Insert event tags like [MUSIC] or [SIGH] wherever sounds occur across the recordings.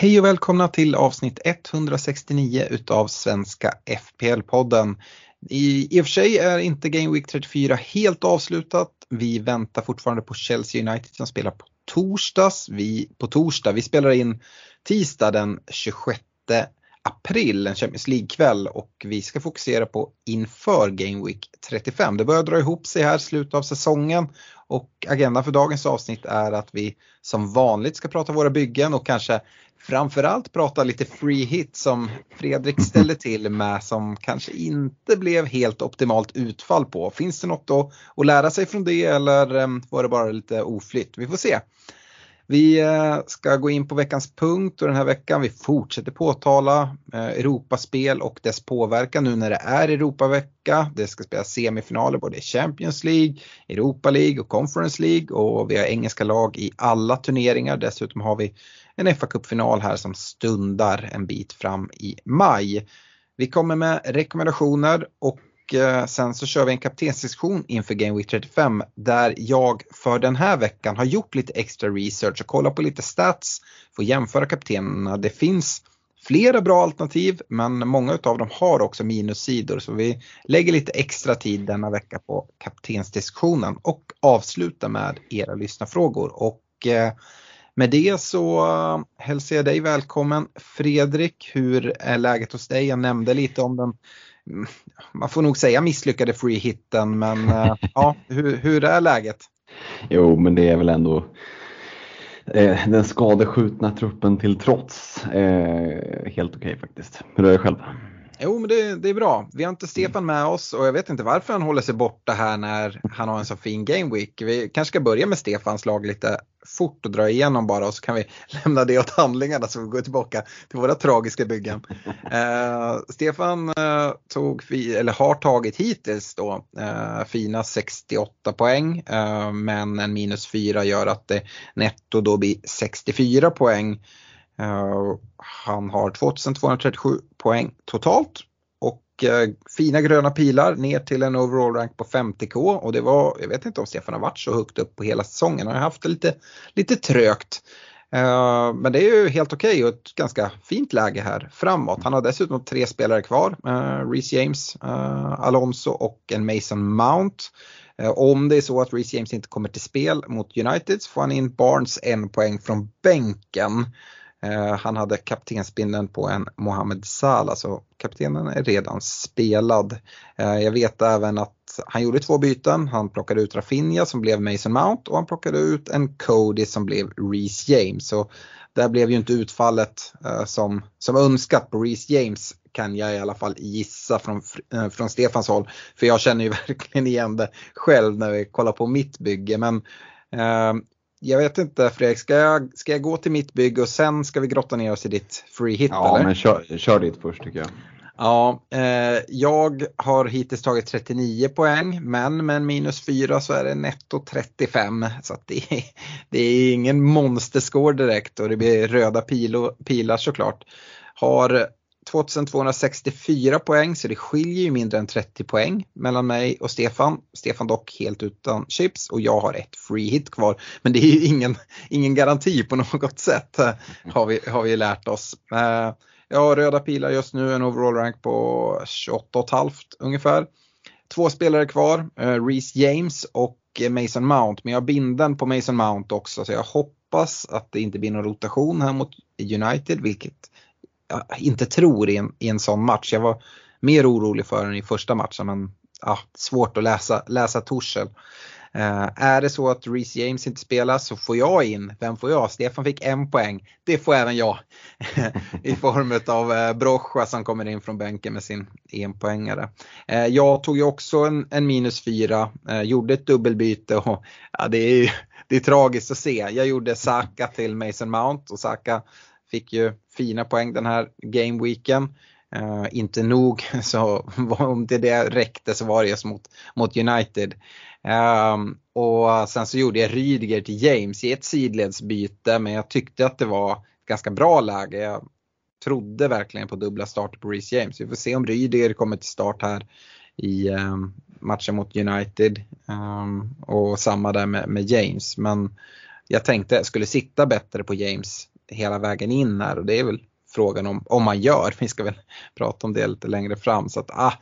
Hej och välkomna till avsnitt 169 utav Svenska FPL-podden. I, I och för sig är inte Game Week 34 helt avslutat. Vi väntar fortfarande på Chelsea United som spelar på torsdags. Vi, på torsdag, vi spelar in tisdag den 26 april, en Champions League-kväll och vi ska fokusera på inför Game Week 35. Det börjar dra ihop sig här slutet av säsongen och agendan för dagens avsnitt är att vi som vanligt ska prata våra byggen och kanske framförallt prata lite free hit som Fredrik ställde till med som kanske inte blev helt optimalt utfall på. Finns det något att, att lära sig från det eller ehm, var det bara lite oflytt? Vi får se. Vi eh, ska gå in på veckans punkt och den här veckan vi fortsätter påtala eh, Europaspel och dess påverkan nu när det är Europavecka. Det ska spelas semifinaler både i Champions League, Europa League och Conference League och vi har engelska lag i alla turneringar. Dessutom har vi en fa Cup-final här som stundar en bit fram i maj. Vi kommer med rekommendationer och eh, sen så kör vi en kaptensdiskussion inför Game Week 35 där jag för den här veckan har gjort lite extra research och kollat på lite stats för att jämföra kaptenerna. Det finns flera bra alternativ men många av dem har också minussidor så vi lägger lite extra tid denna vecka på kaptensdiskussionen och avslutar med era lyssnarfrågor. Och eh, med det så eh, hälsar jag dig välkommen Fredrik. Hur är läget hos dig? Jag nämnde lite om den mm, man får nog säga misslyckade free hitten men eh, [LAUGHS] ja, hur, hur är läget? Jo, men det är väl ändå eh, den skadeskjutna truppen till trots eh, helt okej okay, faktiskt. Hur är det själv? Jo, men det, det, är bra. Vi har inte Stefan med oss och jag vet inte varför han håller sig borta här när han har en så fin game week. Vi kanske ska börja med Stefans lag lite fort och dra igenom bara och så kan vi [LAUGHS] lämna det åt handlingarna så vi går tillbaka till våra tragiska byggen. [LAUGHS] Eh, Stefan eh, tog, eller har tagit hittills då eh, fina 68 poäng eh, men en minus 4 gör att det netto då blir 64 poäng. Eh, han har 2237 poäng totalt och eh, fina gröna pilar ner till en overall rank på 50k och det var, jag vet inte om Stefan har varit så högt upp på hela säsongen, han har haft det lite, lite trögt. Eh, men det är ju helt okej okay och ett ganska fint läge här framåt. Han har dessutom tre spelare kvar, Reece James, Alonso och en Mason Mount. Om det är så att Reece James inte kommer till spel mot United så får han in Barnes en poäng från bänken. Eh, han hade kaptensbindeln på en Mohamed Salah så kaptenen är redan spelad. Eh, jag vet även att han gjorde två byten. Han plockade ut Rafinha som blev Mason Mount och han plockade ut en Cody som blev Reece James. Så där blev ju inte utfallet eh, som, som önskat på Reece James kan jag i alla fall gissa från, från Stefans håll. För jag känner ju [LAUGHS] verkligen igen det själv när vi kollar på mitt bygge. Men jag vet inte Fredrik, ska jag, ska jag gå till mitt bygge och sen ska vi grotta ner oss i ditt free hit? Ja, eller? men kör, kör ditt först tycker jag. Ja, eh, jag har hittills tagit 39 poäng men med minus 4 så är det netto 35 så det, är, [LAUGHS] det är ingen monsterscore direkt och det blir röda pilo, pilar såklart. Har 2264 poäng så det skiljer ju mindre än 30 poäng mellan mig och Stefan. Stefan dock helt utan chips och jag har ett free hit kvar. Men det är ju ingen, ingen garanti på något sätt eh, har vi, har vi lärt oss. Eh, jag har röda pilar just nu, en overall rank på 28,5 ungefär. Två spelare kvar, eh, Reece James och Mason Mount. Men jag har binden på Mason Mount också så jag hoppas att det inte blir någon rotation här mot United vilket inte tror i en, i en sån match. Jag var mer orolig för den i första matchen men ja, svårt att läsa, läsa Torshäll. Uh, är det så att Reece James inte spelar så får jag in, vem får jag? Stefan fick en poäng, det får även jag. [LAUGHS] I form av eh, uh, Brocha som kommer in från bänken med sin enpoängare. Uh, jag tog ju också en, en minus fyra, uh, gjorde ett dubbelbyte och ja, det, är, det är tragiskt att se. Jag gjorde Saka till Mason Mount och Saka fick ju fina poäng den här gameweeken. Uh, eh, inte nog, [LAUGHS] så om det, det räckte så var det just mot, mot United. Um, och sen så gjorde jag Rydiger till James i ett sidledsbyte men jag tyckte att det var ganska bra läge. Jag trodde verkligen på dubbla starter på Reece James. Vi får se om Rydiger kommer till start här i um, matchen mot United. Um, och samma där med, med, James. Men jag tänkte jag skulle sitta bättre på James hela vägen in här och det är väl frågan om, om man gör. Vi ska väl prata om det lite längre fram. Så att, ah,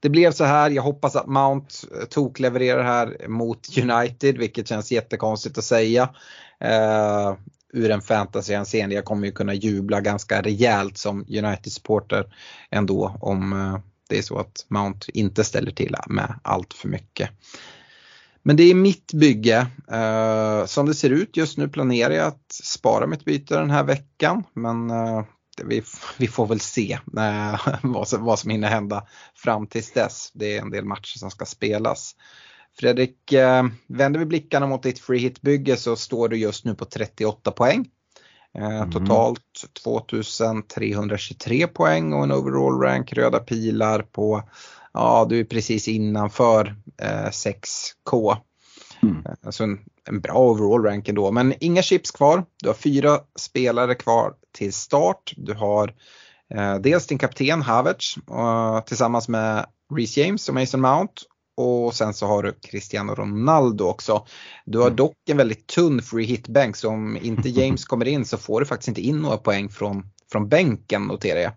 det blev så här. Jag hoppas att Mount eh, tok levererar här mot United, vilket känns jättekonstigt att säga. Uh, ur en fantasy-hänseende. Jag kommer ju kunna jubla ganska rejält som United-supporter ändå om uh, det är så att Mount inte ställer till med allt för mycket. Men det är mitt bygge. Uh, som det ser ut just nu planerar jag att spara mitt byte den här veckan. Men uh, vi, [LAUGHS] vi, får väl se uh, [LAUGHS] vad, som, vad som hinner hända fram tills dess. Det är en del matcher som ska spelas. Fredrik, vänder vi blickarna mot ditt free hit-bygge så står du just nu på 38 poäng. Mm. Totalt 2323 poäng och en overall rank röda pilar på, ja du är precis innanför eh, 6K. Mm. Alltså en, en, bra overall rank ändå, men inga chips kvar. Du har fyra spelare kvar till start. Du har eh, dels din kapten Havertz eh, tillsammans med Reece James och Mason Mount och sen så har du Cristiano Ronaldo också. Du har mm. dock en väldigt tunn free hit bank så om inte [LAUGHS] James kommer in så får du faktiskt inte in några poäng från, från bänken noterar jag.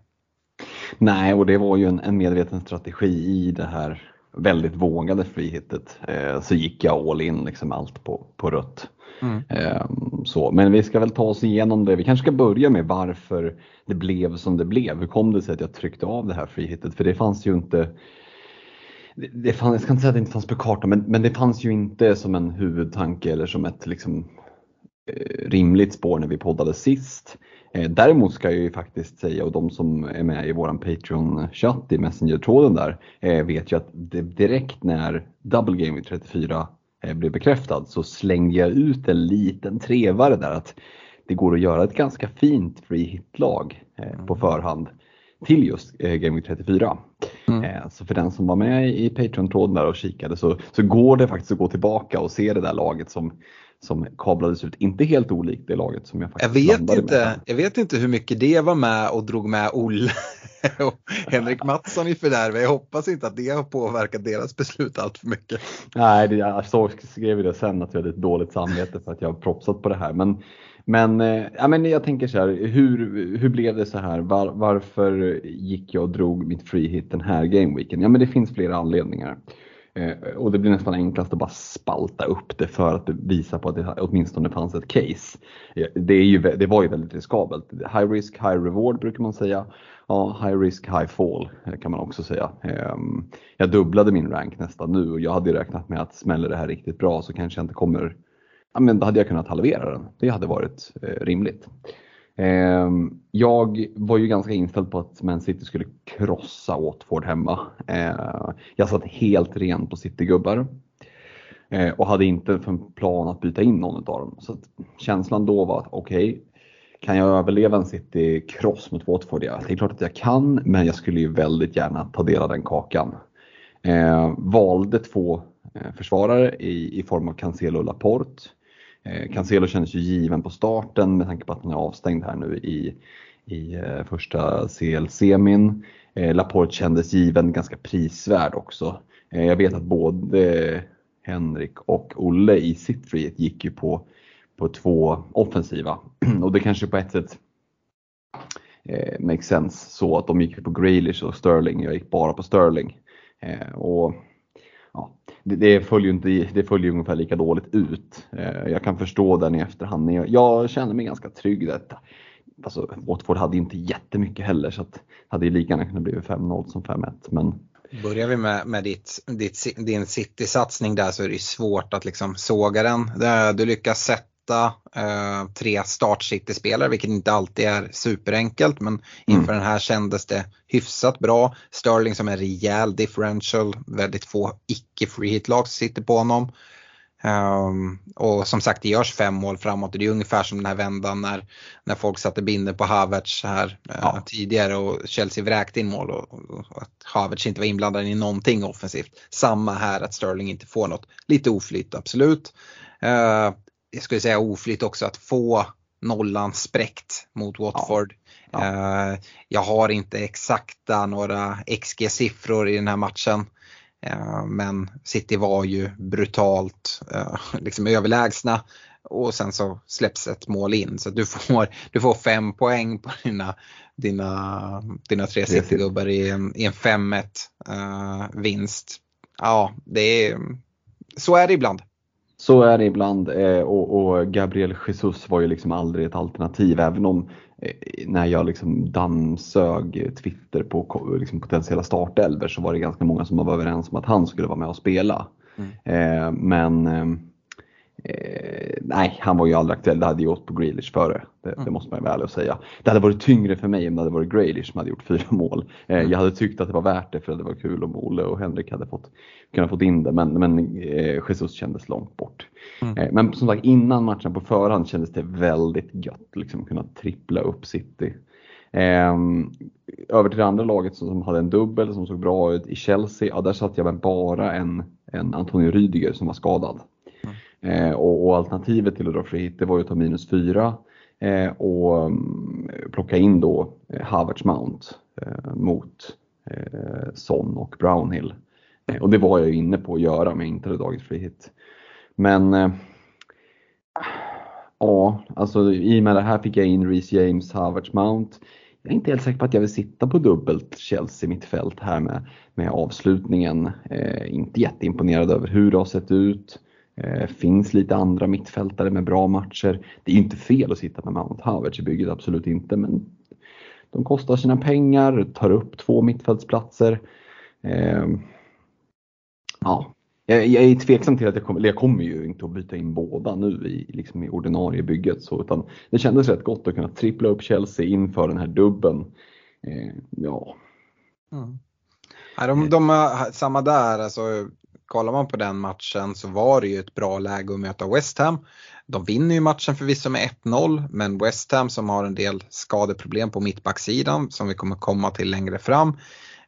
Nej, och det var ju en, en medveten strategi i det här väldigt vågade frihitet. Eh, så gick jag all in liksom allt på, på rött. Mm. Eh, så. Men vi ska väl ta oss igenom det. Vi kanske ska börja med varför det blev som det blev. Hur kom det sig att jag tryckte av det här frihitet? För det fanns ju inte det, det fanns, jag ska inte säga att det inte fanns på kartan, men, men det fanns ju inte som en huvudtanke eller som ett liksom, eh, rimligt spår när vi poddade sist. Eh, däremot ska jag ju faktiskt säga, och de som är med i våran Patreon-chatt i Messenger-tråden där, eh, vet ju att direkt när Double Game 34 eh, blev bekräftad så slängde jag ut en liten trevare där att det går att göra ett ganska fint free hit-lag på mm. förhand till just eh, Week 34. Mm. Eh, så för den som var med i Patreon-tråden där och kikade så, så går det faktiskt att gå tillbaka och se det där laget som, som kablades ut. Inte helt olikt det laget som jag faktiskt jag vet inte, med. Jag vet inte hur mycket det var med och drog med Olle [LAUGHS] och Henrik Mattsson i fördärvet. Jag hoppas inte att det har påverkat deras beslut allt för mycket. Nej, det, jag så skrev det sen att jag hade ett dåligt samvete för att jag har propsat på det här. Men men, eh, ja, men jag tänker så här, hur, hur blev det så här? Var, varför gick jag och drog mitt free hit den här gameweeken? Ja men det finns flera anledningar. Eh, och det blir nästan enklast att bara spalta upp det för att visa på att det åtminstone fanns ett case. Eh, det, är ju, det var ju väldigt riskabelt. High risk, high reward brukar man säga. Ja, high risk, high fall eh, kan man också säga. Eh, jag dubblade min rank nästan nu och jag hade räknat med att smäller det här riktigt bra så kanske jag inte kommer ja, men då hade jag kunnat halvera den. Det hade varit eh, rimligt. Eh, jag var ju ganska inställd på att Man City skulle krossa Watford hemma. Eh, jag satt helt ren på City-gubbar eh, och hade inte för plan att byta in någon av dem. Så känslan då var att okej, okay, kan jag överleva en City-kross mot Watford? Ja, det är klart att jag kan, men jag skulle ju väldigt gärna ta del av den kakan. Eh, valde två eh, försvarare i, i form av Cancelo och Laporte. Eh, Cancelo kändes ju given på starten med tanke på att han är avstängd här nu i, i eh, första CL-semin. Eh, Laporte kändes given, ganska prisvärd också. Jag vet att både Henrik och Olle i sitt frihet gick ju på, på två offensiva [CLEARS THROAT] och det kanske på ett sätt eh, makes sense så att de gick på Grealish och Sterling. Jag gick bara på Sterling. Eh, och det, det, följer inte, det följer ungefär lika dåligt ut. Eh, jag kan förstå den i efterhand, men jag, jag känner mig ganska trygg i detta. Alltså, Watford hade inte jättemycket heller så att hade ju lika gärna kunnat bli 5-0 som 5-1. Men... Börjar vi med, med ditt, ditt, din City-satsning där så är det svårt att liksom såga den. Du lyckas sätta hitta eh, tre start City-spelare, vilket inte alltid är superenkelt. Men inför mm. den här kändes det hyfsat bra. Sterling som en rejäl differential, väldigt få icke free hit-lag som sitter på honom. Um, och som sagt det görs fem mål framåt det är ungefär som den här vändan när, när folk satte binder på Havertz här uh, ja. tidigare och Chelsea vräkte in mål och, och, att Havertz inte var inblandad i någonting offensivt. Samma här att Sterling inte får något. Lite oflyt absolut. Uh, jag skulle säga oflyt också att få nollan spräckt mot Watford. Ja. Ja. Uh, jag har inte exakta några XG-siffror i den här matchen. Eh, men City var ju brutalt eh, [LAUGHS] liksom överlägsna och sen så släpps ett mål in så du får, du får fem poäng på dina, dina, dina tre City-gubbar i en, i en 5-1 uh, eh, vinst. Ja, det är, så är det ibland. Så är det ibland och, och Gabriel Jesus var ju liksom aldrig ett alternativ även om Eh, när jag liksom dammsög Twitter på liksom potentiella startelver så var det ganska många som var överens om att han skulle vara med och spela. Mm. Eh, men Eh, nej, han var ju aldrig aktuell. Det hade jag åt på Grealish före. Det, mm. det måste man ju väl säga. Det hade varit tyngre för mig om det hade varit Grealish som hade gjort fyra mål. Eh, mm. Jag hade tyckt att det var värt det för att det var kul om Ole och Henrik hade fått, kunnat fått in det. Men, men eh, Jesus kändes långt bort. Mm. Eh, men som sagt innan matchen på förhand kändes det väldigt gött. Liksom kunna trippla upp City. Ehm, över till det andra laget som hade en dubbel som såg bra ut i Chelsea. Ja, där satt jag med bara en, en Antonio Rydiger som var skadad. Eh, och, och, alternativet till att dra free hit det var ju att ta minus 4 eh, och um, plocka in då eh, Havertz Mount eh, mot eh, Son och Brownhill. Eh, och det var jag ju inne på att göra om jag inte hade dragit free hit. Men eh, ja, alltså i och med det här fick jag in Reece James, Havertz Mount. Jag är inte helt säker på att jag vill sitta på dubbelt Chelsea mittfält här med, med avslutningen. Eh, inte jätteimponerad över hur det har sett ut. Eh, finns lite andra mittfältare med bra matcher. Det är inte fel att sitta med Mount Havertz i bygget, absolut inte. Men de kostar sina pengar, tar upp två mittfältsplatser. Eh, ja, jag, jag, är tveksam till att jag kommer, eller jag kommer ju inte att byta in båda nu i, liksom i ordinarie bygget. Så, utan det kändes rätt gott att kunna trippla upp Chelsea inför den här dubben. Eh, ja. Mm. Nej, de, de, samma där, alltså, kollar man på den matchen så var det ju ett bra läge att möta West Ham. De vinner ju matchen förvisso med 1-0 men West Ham som har en del skadeproblem på mittbacksidan som vi kommer komma till längre fram.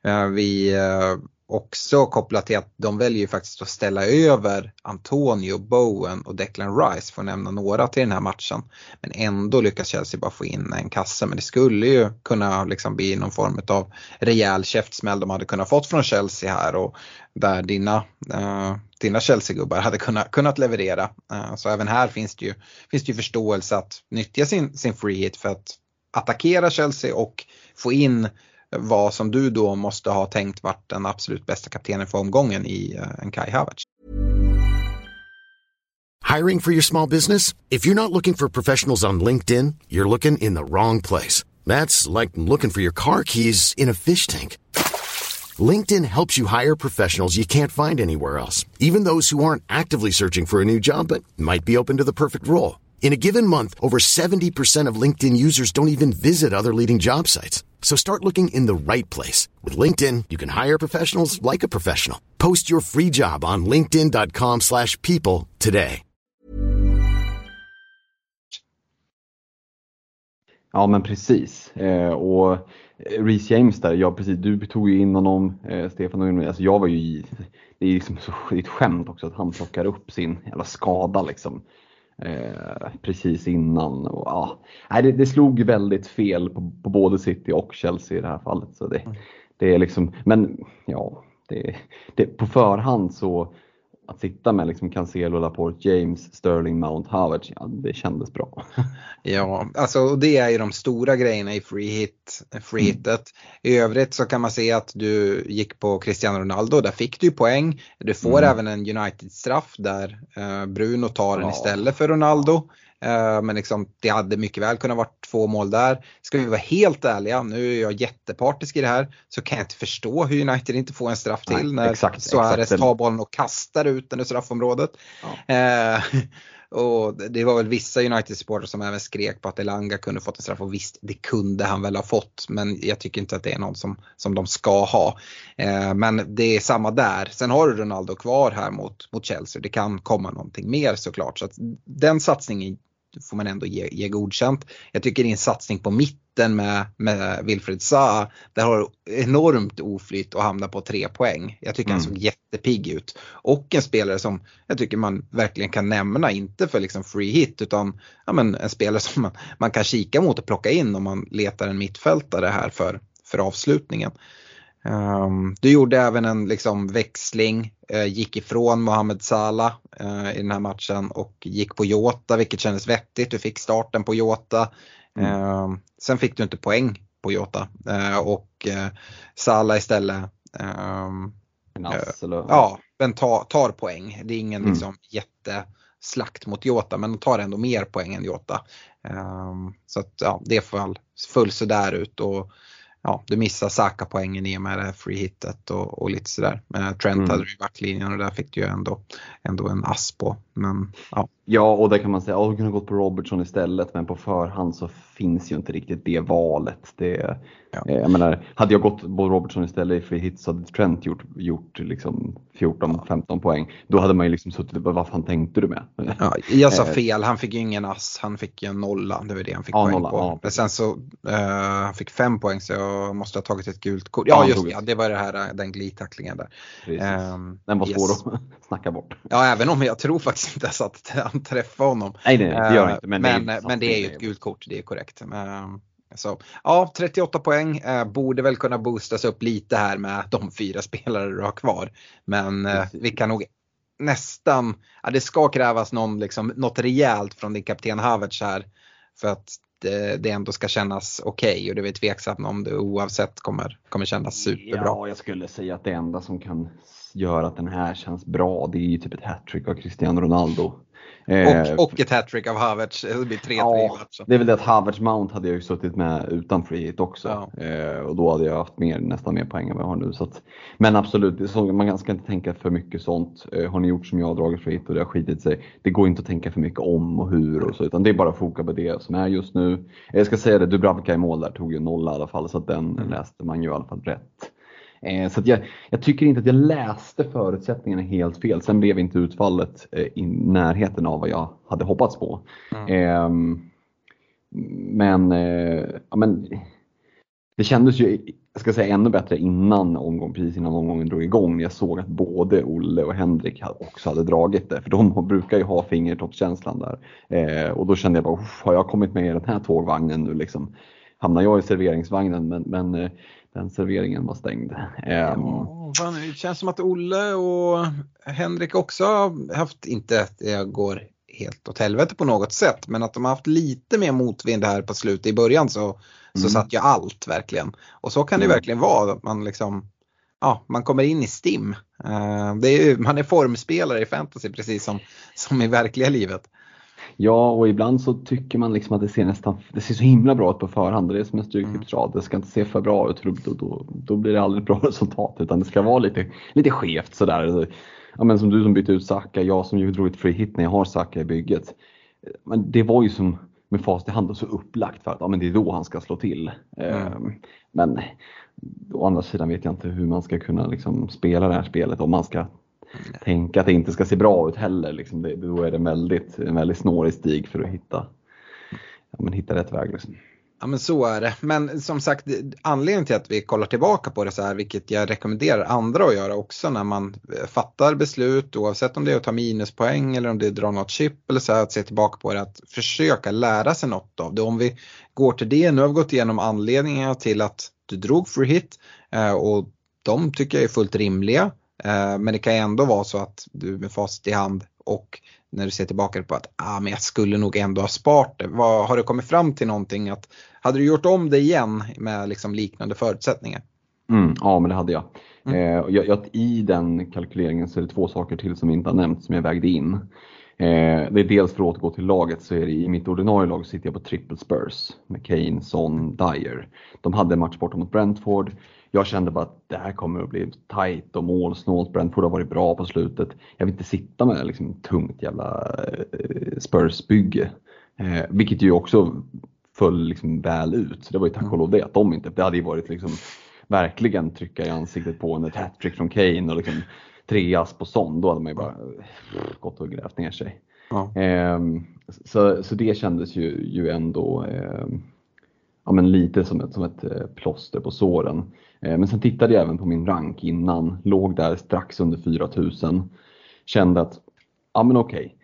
Eh, vi eh, också kopplat till att de väljer ju faktiskt att ställa över Antonio, Bowen och Declan Rice för att nämna några till den här matchen. Men ändå lyckas Chelsea bara få in en kasse men det skulle ju kunna liksom bli någon form av rejäl käftsmäll de hade kunnat fått från Chelsea här och där dina, uh, dina Chelsea-gubbar hade kunnat, kunnat leverera. Uh, så även här finns det ju, finns det ju förståelse att nyttja sin, sin free hit för att attackera Chelsea och få in vad som du då måste ha tänkt vart den absolut bästa kaptenen för omgången i eh, en Kai Havertz. Hiring for your small business? If you're not looking for professionals on LinkedIn, you're looking in the wrong place. That's like looking for your car keys in a fish tank. LinkedIn helps you hire professionals you can't find anywhere else, even those who aren't actively searching for a new job but might be open to the perfect role. In a given month, over 70% of LinkedIn users don't even visit other leading job sites. So start looking in the right place. With LinkedIn, you can hire professionals like a professional. Post your free job on linkedin.com slash people today. Ja, men precis. Eh, och Reece James där, ja precis, du tog ju in honom, eh, Stefan. Alltså jag var ju i, det är liksom så ett skämt också att han plockar upp sin jävla skada liksom. Eh, precis innan. Och, ja, nej, det, det slog väldigt fel på, på, både City och Chelsea i det här fallet. Så det, mm. det är liksom, men ja, det, det, på förhand så att sitta med liksom Cancelo, Laporte, James, Sterling, Mount, Havertz, ja, det kändes bra. [LAUGHS] ja, alltså det är ju de stora grejerna i free, hit, free mm. hitet. I övrigt så kan man se att du gick på Cristiano Ronaldo, där fick du poäng. Du får mm. även en United-straff där eh, Bruno tar den ja. istället för Ronaldo. Eh, men liksom, det hade mycket väl kunnat vara två mål där. Ska vi vara helt ärliga, nu är jag jättepartisk i det här, så kan jag inte förstå hur United inte får en straff till Nej, när exakt, Suarez exakt. tar bollen och kastar ut den i straffområdet. Ja. Eh, [LAUGHS] och det var väl vissa United-supportrar som även skrek på att Elanga kunde fått en straff och visst, det kunde han väl ha fått men jag tycker inte att det är något som, som de ska ha. Eh, men det är samma där. Sen har du Ronaldo kvar här mot, mot Chelsea. Det kan komma någonting mer såklart. Så den satsningen får man ändå ge, ge godkänt. Jag tycker en satsning på mitten med, med Wilfred Zaha. Där har du enormt oflytt och hamnar på tre poäng. Jag tycker mm. han såg jättepigg ut. Och en spelare som jag tycker man verkligen kan nämna, inte för liksom free hit utan ja, men en spelare som man, man kan kika mot och plocka in om man letar en mittfältare här för, för avslutningen. Um, du gjorde även en liksom, växling, uh, gick ifrån Mohamed Salah uh, i den här matchen och gick på Jota vilket kändes vettigt. Du fick starten på Jota. Mm. Uh, sen fick du inte poäng på Jota uh, och Salah istället um, Nass, Ja, men tar, tar poäng. Det är ingen mm. liksom, jätteslakt mot Jota men tar ändå mer poäng än Jota. Så att ja, det föll sådär ut. Och, ja, du missar Saka-poängen i och med det här free hitet och, och lite sådär. Trent mm. hade du i backlinjen och där fick du ju ändå, ändå en ass på. Men, ja. ja, och där kan man säga att oh, kunde gått på Robertson istället men på förhand så finns ju inte riktigt det valet. Det, ja. eh, jag menar, hade jag gått på Robertson istället i free hit så hade Trent gjort, gjort liksom 14-15 poäng. Då hade man ju liksom suttit och vad fan tänkte du med? Ja, jag sa eh. fel, han fick ju ingen ass, han fick ju en nolla. Det var det han fick ja, poäng nolla, på. Ja. Men sen så, uh, han fick fem poäng så jag måste ha tagit ett gult kort. Ja, just det, det var det här, den glidtacklingen där. Um, den var svår yes. att [LAUGHS] snacka bort. Ja, även om jag tror faktiskt inte ens att han träffade honom. Nej, nej, det gör han inte. Men, men, det, är, men det är ju ett gult kort, det är korrekt. Um, så, ja, 38 poäng eh, borde väl kunna boostas upp lite här med de fyra spelare du har kvar. Men eh, vi kan nog nästan, ja, det ska krävas någon, liksom, något rejält från din kapten Havertz här. För att det, det ändå ska kännas okej okay, och det är tveksamt om det oavsett kommer, kommer kännas superbra. Ja, jag skulle säga att det enda som kan göra att den här känns bra det är ju typ ett hattrick av Cristiano Ronaldo. Eh, och, och ett hattrick av Havertz. Det blir 3-3 ja, matchen. Det är väl det att Havertz Mount hade jag ju suttit med utan free hit också. Ja. Eh, och då hade jag haft mer, nästan mer poäng än vad jag har nu. Så att, men absolut, så, man ska inte tänka för mycket sånt. Eh, har ni gjort som jag har dragit free hit och det har skitit sig. Det går inte att tänka för mycket om och hur och så. Utan det är bara att foka på det som är just nu. Jag ska säga det, Dubravka i mål där tog ju nolla i alla fall. Så att den mm. läste man ju i alla fall rätt. Eh, så jag, jag, tycker inte att jag läste förutsättningarna helt fel. Sen blev inte utfallet eh, i närheten av vad jag hade hoppats på. Mm. Eh, men, eh, ja, men det kändes ju jag ska säga ännu bättre innan omgång, precis innan omgången drog igång. Jag såg att både Olle och Henrik också hade dragit det. För de brukar ju ha fingertoppskänslan där. Eh, och då kände jag bara, har jag kommit med i den här tågvagnen nu liksom? Hamnar jag i serveringsvagnen? Men, men den serveringen var stängd. Ja, fan, det känns som att Olle och Henrik också har haft, inte att det går helt åt helvete på något sätt, men att de har haft lite mer motvind här på slutet. I början så, så mm. satt ju allt verkligen. Och så kan det mm. verkligen vara, att man liksom Ja, man kommer in i STIM. Uh, det är man är formspelare i fantasy precis som, som i verkliga livet. Ja, och ibland så tycker man liksom att det ser nästan, det ser så himla bra ut på förhand. Det är som en stryktipsrad. Mm. Det ska inte se för bra ut då, då, då blir det aldrig ett bra [LAUGHS] resultat. Utan det ska vara lite, lite skevt sådär. Ja, men som du som bytte ut Saka, jag som ju drog ett free hit när jag har Saka i bygget. Men det var ju som med fast i hand så upplagt för att ja, men det är då han ska slå till. Mm. Ehm, men å andra sidan vet jag inte hur man ska kunna liksom spela det här spelet om man ska tänka att det inte ska se bra ut heller. Liksom det, då är det väldigt, en väldigt snårig stig för att hitta, ja, men hitta rätt väg. Liksom. Ja men så är det. Men som sagt anledningen till att vi kollar tillbaka på det så här, vilket jag rekommenderar andra att göra också när man eh, fattar beslut oavsett om det är att ta minuspoäng eller om det är att dra något chip eller så här, att se tillbaka på det, att försöka lära sig något av det. Om vi går till det, nu har vi gått igenom anledningarna till att du drog free hit eh, och de tycker jag är fullt rimliga. Eh, men det kan ju ändå vara så att du med facit i hand och när du ser tillbaka på att ah, men jag skulle nog ändå ha sparat det. Vad, har du kommit fram till någonting att hade du gjort om det igen med liksom liknande förutsättningar? Mm, ja men det hade jag. Mm. Eh, jag, jag. I den kalkyleringen så är det två saker till som inte har nämnts som jag vägde in. Eh, det är dels för att återgå till laget så är det i mitt ordinarie lag sitter jag på triple Spurs med Kane, Son, Dyer. De hade en match borta mot Brentford. Jag kände bara att det här kommer att bli tight och målsnålt. Brentford har varit bra på slutet. Jag vill inte sitta med liksom tungt jävla eh, Spurs-bygge. Eh, vilket ju också föll liksom väl ut. Så det var ju tack och lov det att de inte, det hade ju varit liksom verkligen trycka i ansiktet på en ett hattrick från Kane och liksom tre ass på sån. Då hade man ju bara gått och grävt ner sig. Ja. Eh, så, så det kändes ju, ju ändå eh, ja, men lite som ett, som ett eh, plåster på såren. Eh, men sen tittade jag även på min rank innan, låg där strax under 4000. Kände att, ja men okej,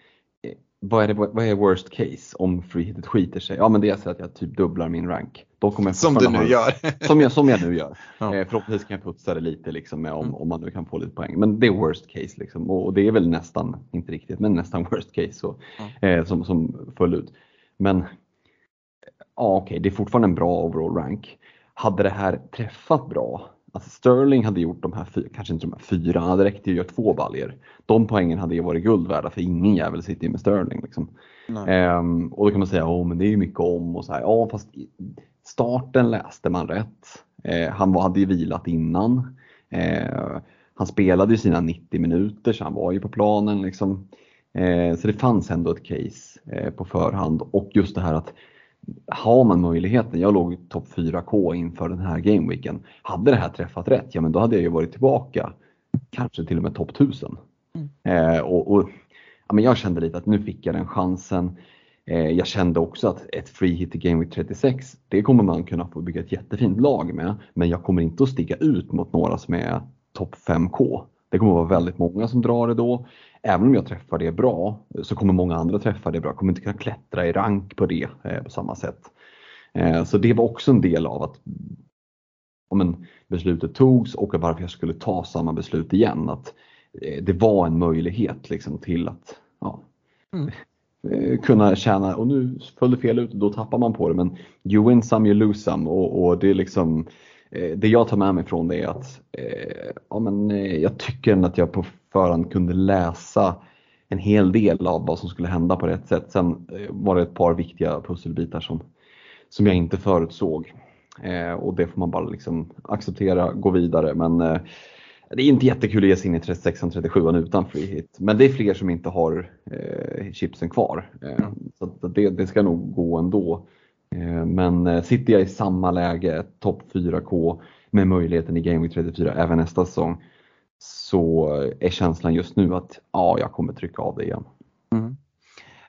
eh, vad är, det, vad är worst case om freehitet skiter sig? Ja men det är så att jag typ dubblar min rank. Då kommer jag som du nu ha, gör. [LAUGHS] som, jag, som jag nu gör. [LAUGHS] Ja. förhoppningsvis kan jag putsa det lite liksom med om, mm. om man nu kan få lite poäng. Men det är worst case liksom. och det är väl nästan, inte riktigt, men nästan worst case så, ja. som, som föll ut. Men ja, okej, okay, det är fortfarande en bra overall rank. Hade det här träffat bra, alltså Sterling hade gjort de här, fyra, kanske inte de här fyra, han hade räckt att göra två baljer. De poängen hade ju varit guld värda för ingen jävel sitter ju med Sterling. Liksom. Ehm, och då kan man säga, oh, men det är ju mycket om och så här. Ja, fast starten läste man rätt. Ehm, han var, hade ju vilat innan. Ehm, han spelade ju sina 90 minuter så han var ju på planen. Liksom. Ehm, så det fanns ändå ett case eh, på förhand och just det här att har man möjligheten, jag låg topp 4K inför den här gameweeken. Hade det här träffat rätt, ja men då hade jag ju varit tillbaka, kanske till och med topp 1000. Mm. Eh, och, och ja, men jag kände lite att nu fick jag den chansen. Eh, jag kände också att ett free hit i Game Week 36, det kommer man kunna få bygga ett jättefint lag med. Men jag kommer inte att stiga ut mot några som är topp 5K. Det kommer att vara väldigt många som drar det då även om jag träffar det bra så kommer många andra träffa det bra. Jag kommer inte kunna klättra i rank på det eh, på samma sätt. Eh, så det var också en del av att om en beslutet togs och varför jag skulle ta samma beslut igen. Att eh, det var en möjlighet liksom till att ja, mm. kunna tjäna, och nu föll det fel ut då tappar man på det men you win some you lose some och, och det är liksom det jag tar med mig från det är att ja, men, jag tycker att jag på förhand kunde läsa en hel del av vad som skulle hända på rätt sätt. Sen eh, var det ett par viktiga pusselbitar som, som jag inte förutsåg. Eh, och det får man bara liksom acceptera, gå vidare. Men eh, det är inte jättekul att ge sig in i 36 37 utan free hit. Men det är fler som inte har eh, chipsen kvar. Eh, så det, det, ska nog gå ändå. Eh, men sitter jag i samma läge, topp 4K med möjligheten i Game Week 34 även nästa säsong så är känslan just nu att ja, jag kommer trycka av det igen. Mm.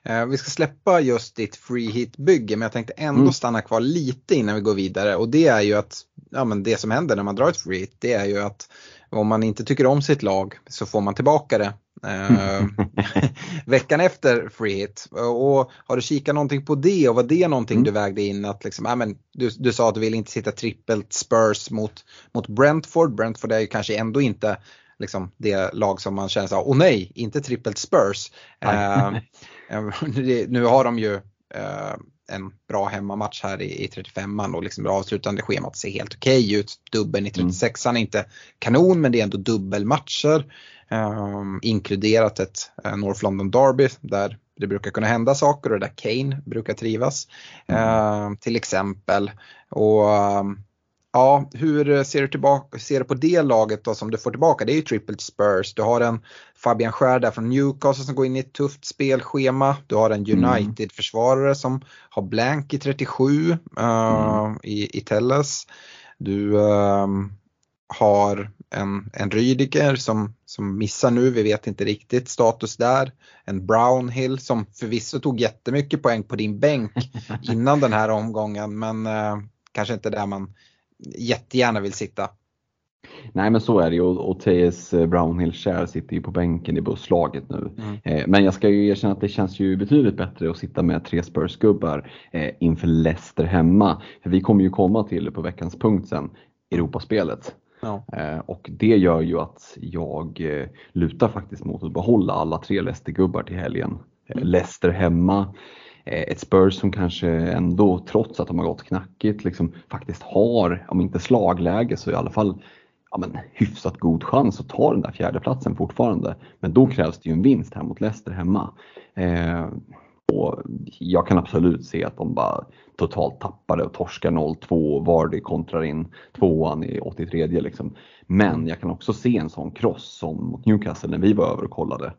Eh, vi ska släppa just ditt free hit-bygge men jag tänkte ändå mm. stanna kvar lite innan vi går vidare och det är ju att ja, men det som händer när man drar ett free hit det är ju att om man inte tycker om sitt lag så får man tillbaka det eh, [LAUGHS] veckan efter free hit. Och har du kikat någonting på det och var det någonting mm. du vägde in att liksom, ja, men du, du sa att du vill inte sitta trippelt Spurs mot, mot Brentford. Brentford är ju kanske ändå inte liksom det lag som man känner så åh nej, inte trippelt Spurs. Eh, [LAUGHS] nu har de ju eh, en bra hemmamatch här i, i 35an och liksom det avslutande schemat ser helt okej okay ut. Dubbeln i 36an mm. är inte kanon men det är ändå dubbelmatcher. Eh, inkluderat ett eh, North London Derby där det brukar kunna hända saker och där Kane brukar trivas. Mm. Eh, till exempel. Och Ja, hur ser du, tillbaka, ser du på det laget då som du får tillbaka? Det är ju triple Spurs. Du har en Fabian Schär där från Newcastle som går in i ett tufft spelschema. Du har en mm. United-försvarare som har blank i 37 uh, mm. i, i Telles. Du uh, har en, en Rydiger som, som missar nu, vi vet inte riktigt status där. En Brownhill som förvisso tog jättemycket poäng på din bänk [LAUGHS] innan den här omgången men uh, kanske inte där man jättegärna vill sitta. Nej men så är det ju och, och TS eh, Brownhill Share sitter ju på bänken i busslaget nu. Mm. Eh, men jag ska ju erkänna att det känns ju betydligt bättre att sitta med tre Spurs-gubbar eh, inför Leicester hemma. För vi kommer ju komma till på veckans punkt sen, Europaspelet. Ja. Eh, och det gör ju att jag eh, lutar faktiskt mot att behålla alla tre Leicester-gubbar till helgen. Eh, mm. Leicester hemma ett Spurs som kanske ändå, trots att de har gått knackigt, liksom, faktiskt har, om inte slagläge så i alla fall ja, men, hyfsat god chans att ta den där fjärdeplatsen fortfarande. Men då krävs det ju en vinst här mot Leicester hemma. Eh, och jag kan absolut se att de bara totalt tappade och torskar 0-2 och Vardy kontrar in tvåan i 83 liksom. Men jag kan också se en sån kross som mot Newcastle när vi var över och kollade.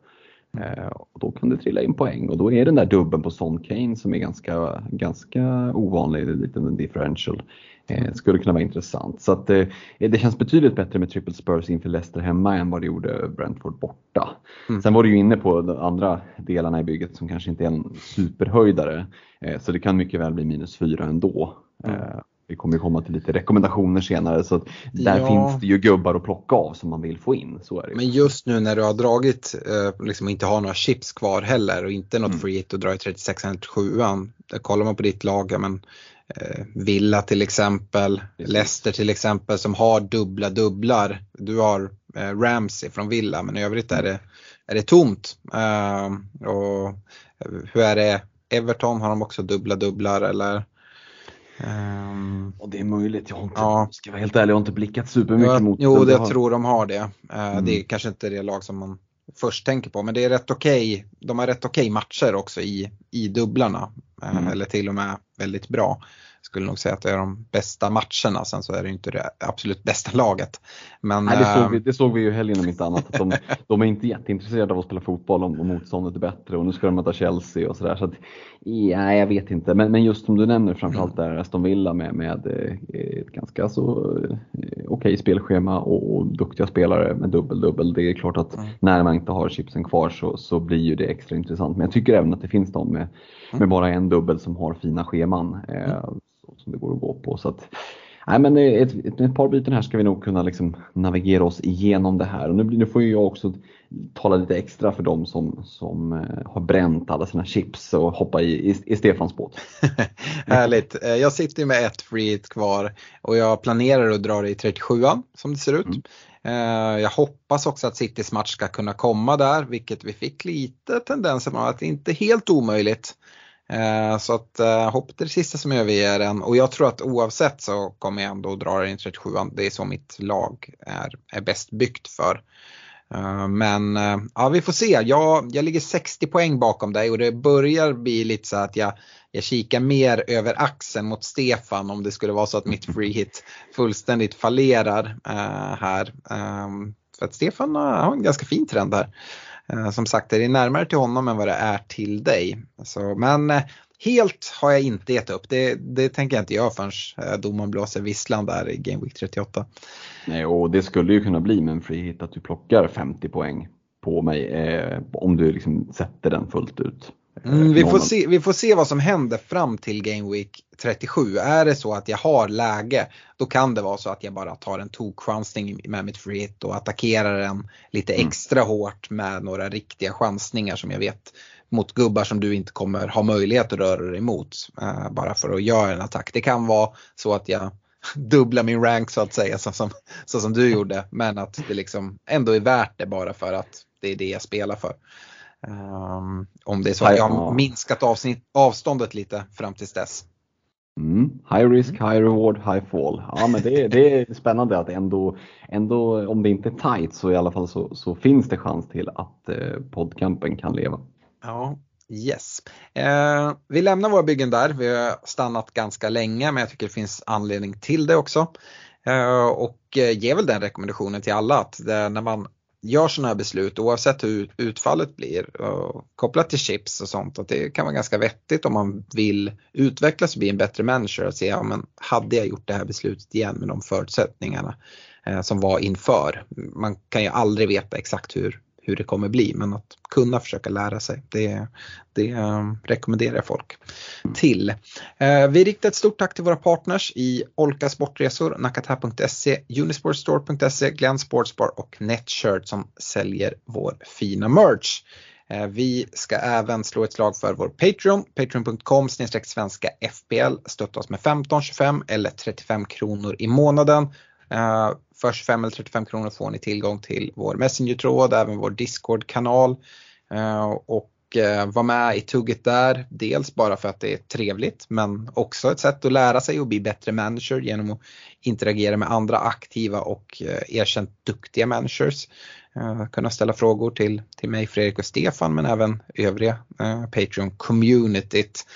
Eh, och då kan det trilla in poäng och då är den där dubben på Son Kane som är ganska, ganska ovanlig, lite en differential. Eh, skulle kunna vara intressant. Så att, eh, det känns betydligt bättre med triple Spurs inför Leicester hemma än vad det gjorde Brentford borta. Mm. Sen var du ju inne på de andra delarna i bygget som kanske inte är en superhöjdare. Eh, så det kan mycket väl bli minus fyra ändå. Mm. Vi kommer ju komma till lite rekommendationer senare så där ja. finns det ju gubbar att plocka av som man vill få in. Så är det. Men just nu när du har dragit, eh, liksom inte har några chips kvar heller och inte något mm. free hit och drar i 36 eller 7 kollar man på ditt lag, men eh, Villa till exempel. Leicester till exempel som har dubbla dubblar. Du har eh, Ramsey från Villa men i övrigt är det, är det tomt. Uh, och hur är det, Everton har de också dubbla dubblar eller? Um, och det är möjligt, jag har inte, ja. ska vara helt ärlig, jag har inte blickat supermycket jag, mot Jo, det jag har... tror de har det. Uh, mm. Det är kanske inte det lag som man först tänker på, men det är rätt okej. Okay. De har rätt okej okay matcher också i, i dubblarna. Uh, mm. Eller till och med väldigt bra skulle nog säga att det är de bästa matcherna. Sen så är det inte det absolut bästa laget. Men, Nej, det, såg vi, ehm, det såg vi ju helgen om inte annat. Att de, de är inte jätteintresserade av att spela fotboll om, motståndet är bättre och nu ska de möta Chelsea och sådär. Så, ja, jag vet inte. Men, men just som du nämner framförallt där Aston Villa med, med eh, ett ganska så eh, okej okay spelschema och, och, duktiga spelare med dubbel-dubbel. Det är klart att mm. när man inte har chipsen kvar så, så blir ju det extra intressant. Men jag tycker även att det finns de med, med mm. bara en dubbel som har fina scheman. Eh, mm som det går att gå på. Så att, nej, men ett, ett, ett par byten här ska vi nog kunna liksom navigera oss igenom det här. Och nu, nu får jag också tala lite extra för dem som, som eh, har bränt alla sina chips och hoppa i, i, i Stefans båt. [LAUGHS] Härligt. Eh, jag sitter med ett free kvar och jag planerar att dra det i 37 som det ser ut. Mm. Eh, jag hoppas också att Citys match ska kunna komma där, vilket vi fick lite tendenser på att det inte är helt omöjligt. Eh, så att eh, hoppet är det sista som överger den och jag tror att oavsett så kommer jag ändå dra den i 37 Det är så mitt lag är, är bäst byggt för. Eh, men ja, vi får se. Jag, jag ligger 60 poäng bakom dig och det börjar bli lite så att jag, jag kikar mer över axeln mot Stefan om det skulle vara så att mitt [LAUGHS] free hit fullständigt fallerar här. för att Stefan har en ganska fin trend här. Eh, som sagt, det är närmare till honom än vad det är till dig. Så, men eh, helt har jag inte gett upp. Det, det tänker jag inte göra förrän eh, domaren blåser visslan där i Game Week 38. Nej, och det skulle ju kunna bli med en free hit att du plockar 50 poäng på mig eh, om du liksom sätter den fullt ut. Mm, vi, får se, vi får se vad som händer fram till Game Week 37. Är det så att jag har läge då kan det vara så att jag bara tar en tokchansning med mitt free hit och attackerar den lite mm. extra mm. hårt med några riktiga chansningar som jag vet mot gubbar som du inte kommer ha möjlighet att röra dig emot. Uh, bara för att göra en attack. Det kan vara så att jag [LAUGHS] dubblar min rank så att säga så som, så som du gjorde men att det liksom ändå är värt det bara för att det är det jag spelar för. Um, om det är så att jag har minskat avsnitt, avståndet lite fram tills dess. Mm. High risk, high reward, high fall. Ja, men det, det är spännande att ändå, ändå, om det inte är tight så i alla fall så, så finns det chans till att eh, podcampen kan leva. Ja, yes. Eh, vi lämnar våra byggen där. Vi har stannat ganska länge men jag tycker det finns anledning till det också. Eh, och eh, ger väl den rekommendationen till alla att det, när man gör sådana här beslut oavsett hur utfallet blir och kopplat till chips och sånt att det kan vara ganska vettigt om man vill utvecklas och bli en bättre människa och se, ja men hade jag gjort det här beslutet igen med de förutsättningarna eh, som var inför. Man kan ju aldrig veta exakt hur, hur det kommer bli men att kunna försöka lära sig det, det eh, rekommenderar jag folk till. Eh, vi riktar ett stort tack till våra partners i Olka Sportresor, nakata.se, Unisportstore.se, Glenn Sportsbar och Netshirt som säljer vår fina merch. Eh, vi ska även slå ett slag för vår Patreon, patreon.com svenska FBL. Stötta oss med 15, 25 eller 35 kronor i månaden. För 25 eller 35 kronor får ni tillgång till vår Messenger-tråd, även vår Discord-kanal. Eh, och eh, var vara med i tugget där. Dels bara för att det är trevligt men också ett sätt att lära sig och bli bättre manager genom att interagera med andra aktiva och eh, erkänt duktiga managers. Kunna ställa frågor till, till mig, Fredrik och Stefan men även övriga Patreon-communityt.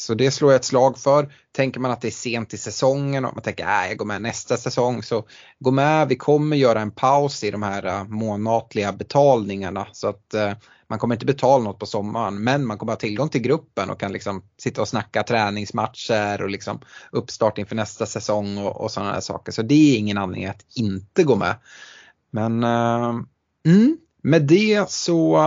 Så det slår jag ett slag för. Tänker man att det är sent i säsongen och man tänker att äh, jag går med nästa säsong så gå med. Vi kommer göra en paus i de här äh, månatliga betalningarna så att äh, man kommer inte betala något på sommaren men man kommer ha tillgång till gruppen och kan liksom sitta och snacka träningsmatcher och liksom uppstart inför nästa säsong och, och sådana här saker. Så det är ingen anledning att inte gå med. Men uh, mm, med det så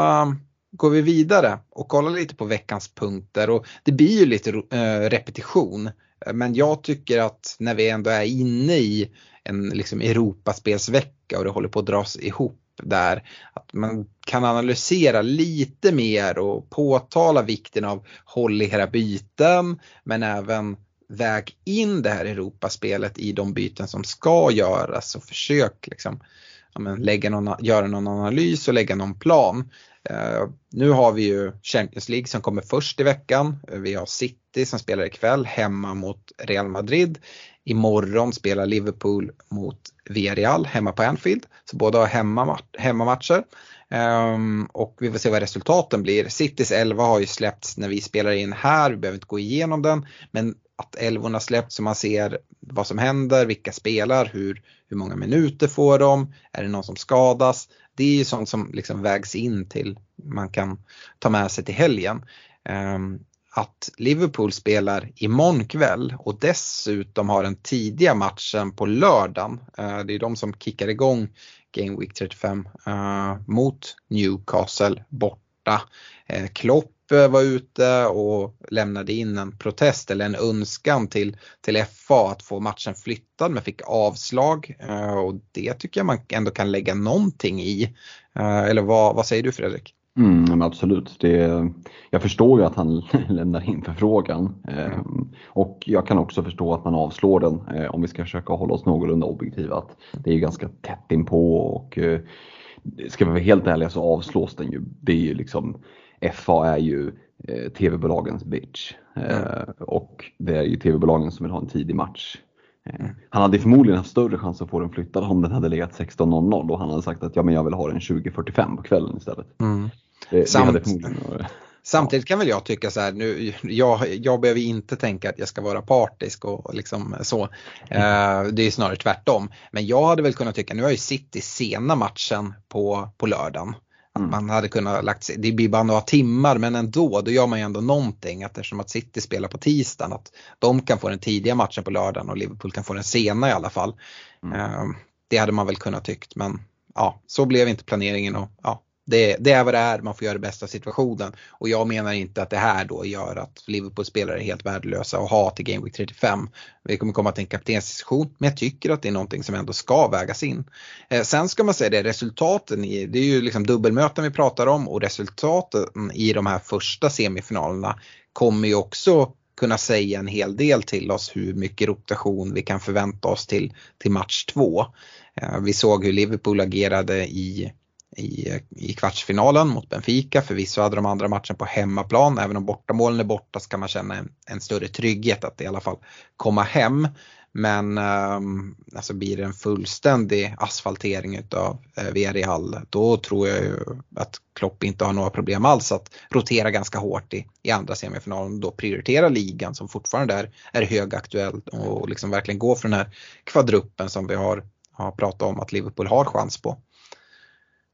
går vi vidare och kollar lite på veckans punkter och det blir ju lite eh, repetition. Eh, men jag tycker att när vi ändå är inne i en liksom Europaspelsvecka och det håller på att dras ihop där, att man kan analysera lite mer och påtala vikten av håll i era byten men även väg in det här Europaspelet i de byten som ska göras och försök liksom, ja, men, lägga någon, göra någon analys och lägga någon plan. Eh, nu har vi ju Champions League som kommer först i veckan. Vi har City som spelar ikväll hemma mot Real Madrid. Imorgon spelar Liverpool mot Villarreal hemma på Anfield. Så båda har hemmamatcher. Um, och vi får se vad resultaten blir. Citys 11 har ju släppts när vi spelar in här, vi behöver inte gå igenom den. Men att älvorna släppts så man ser vad som händer, vilka spelar, hur, hur många minuter får de, är det någon som skadas. Det är ju sånt som liksom vägs in till man kan ta med sig till helgen. Ehm, att Liverpool spelar imorgon kväll och dessutom har den tidiga matchen på lördagen. Eh, det är de som kickar igång Game Week 35 eh, mot Newcastle borta. Eh, Klopp var ute och lämnade in en protest eller en önskan till, till FA att få matchen flyttad men fick avslag eh, och det tycker jag man ändå kan lägga någonting i. Eh, eller vad, vad säger du Fredrik? Mm, absolut. Det, jag förstår ju att han [LAUGHS] lämnar in förfrågan eh, och jag kan också förstå att man avslår den eh, om vi ska försöka hålla oss någorlunda objektiva. det är ju ganska tätt inpå och eh, ska vi vara helt ärliga så avslås den ju. Det är ju liksom FA är ju eh, tv-bolagens bitch eh, mm. och det är ju tv-bolagen som vill ha en tidig match. Eh, mm. Han hade förmodligen haft större chans att få den flyttad om den hade legat 16.00 och han hade sagt att ja, men jag vill ha den 20.45 på kvällen istället. Mm. Det, Samt, det Samtidigt kan väl jag tycka så här, nu, jag, jag behöver inte tänka att jag ska vara partisk och liksom så. Eh, det är snarare tvärtom. Men jag hade väl kunnat tycka, nu har ju City sena matchen på, på lördagen. Att mm. man hade kunnat lagt sig, det blir bara några timmar men ändå, då gör man ju ändå någonting eftersom att City spelar på tisdagen. Att de kan få den tidiga matchen på lördagen och Liverpool kan få den sena i alla fall. Mm. Ehm, det hade man väl kunnat tyckt men ja, så blev inte planeringen och ja, det, det, är vad det är, man får göra det bästa av situationen. Och jag menar inte att det här då gör att Liverpool-spelare är helt värdelösa att ha till Game Week 35. Vi kommer komma till en kaptensdiskussion, men jag tycker att det är någonting som ändå ska vägas in. Eh, sen ska man säga det, resultaten i, det är ju liksom dubbelmöten vi pratar om och resultaten i de här första semifinalerna kommer ju också kunna säga en hel del till oss hur mycket rotation vi kan förvänta oss till, till match två. Eh, vi såg hur Liverpool agerade i i, i kvartsfinalen mot Benfica. Förvisso hade de andra matchen på hemmaplan. Även om bortamålen är borta så kan man känna en, en större trygghet att i alla fall komma hem. Men um, alltså blir det en fullständig asfaltering utav eh, uh, Villarreal då tror jag ju att Klopp inte har några problem alls att rotera ganska hårt i, i andra semifinalen. och Då prioritera ligan som fortfarande är, är högaktuell och liksom verkligen gå för den här kvadruppen som vi har, har pratat om att Liverpool har chans på.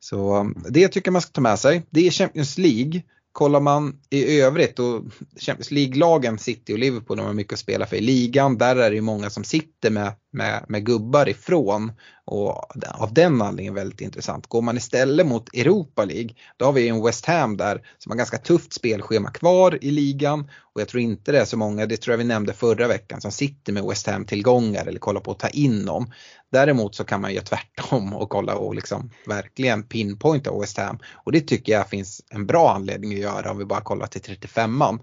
Så um, det tycker jag man ska ta med sig. Det är Champions League. Kollar man i övrigt och Champions League-lagen, City och Liverpool, de har mycket att spela för i ligan. Där är det ju många som sitter med, med, med gubbar ifrån och av den anledningen väldigt intressant. Går man istället mot Europa League, då har vi en West Ham där som har ganska tufft spelschema kvar i ligan och jag tror inte det är så många, det tror jag vi nämnde förra veckan, som sitter med West Ham-tillgångar eller kollar på att ta in dem. Däremot så kan man göra tvärtom och kolla och liksom verkligen pinpointa West Ham och det tycker jag finns en bra anledning att göra om vi bara kollar till 35an.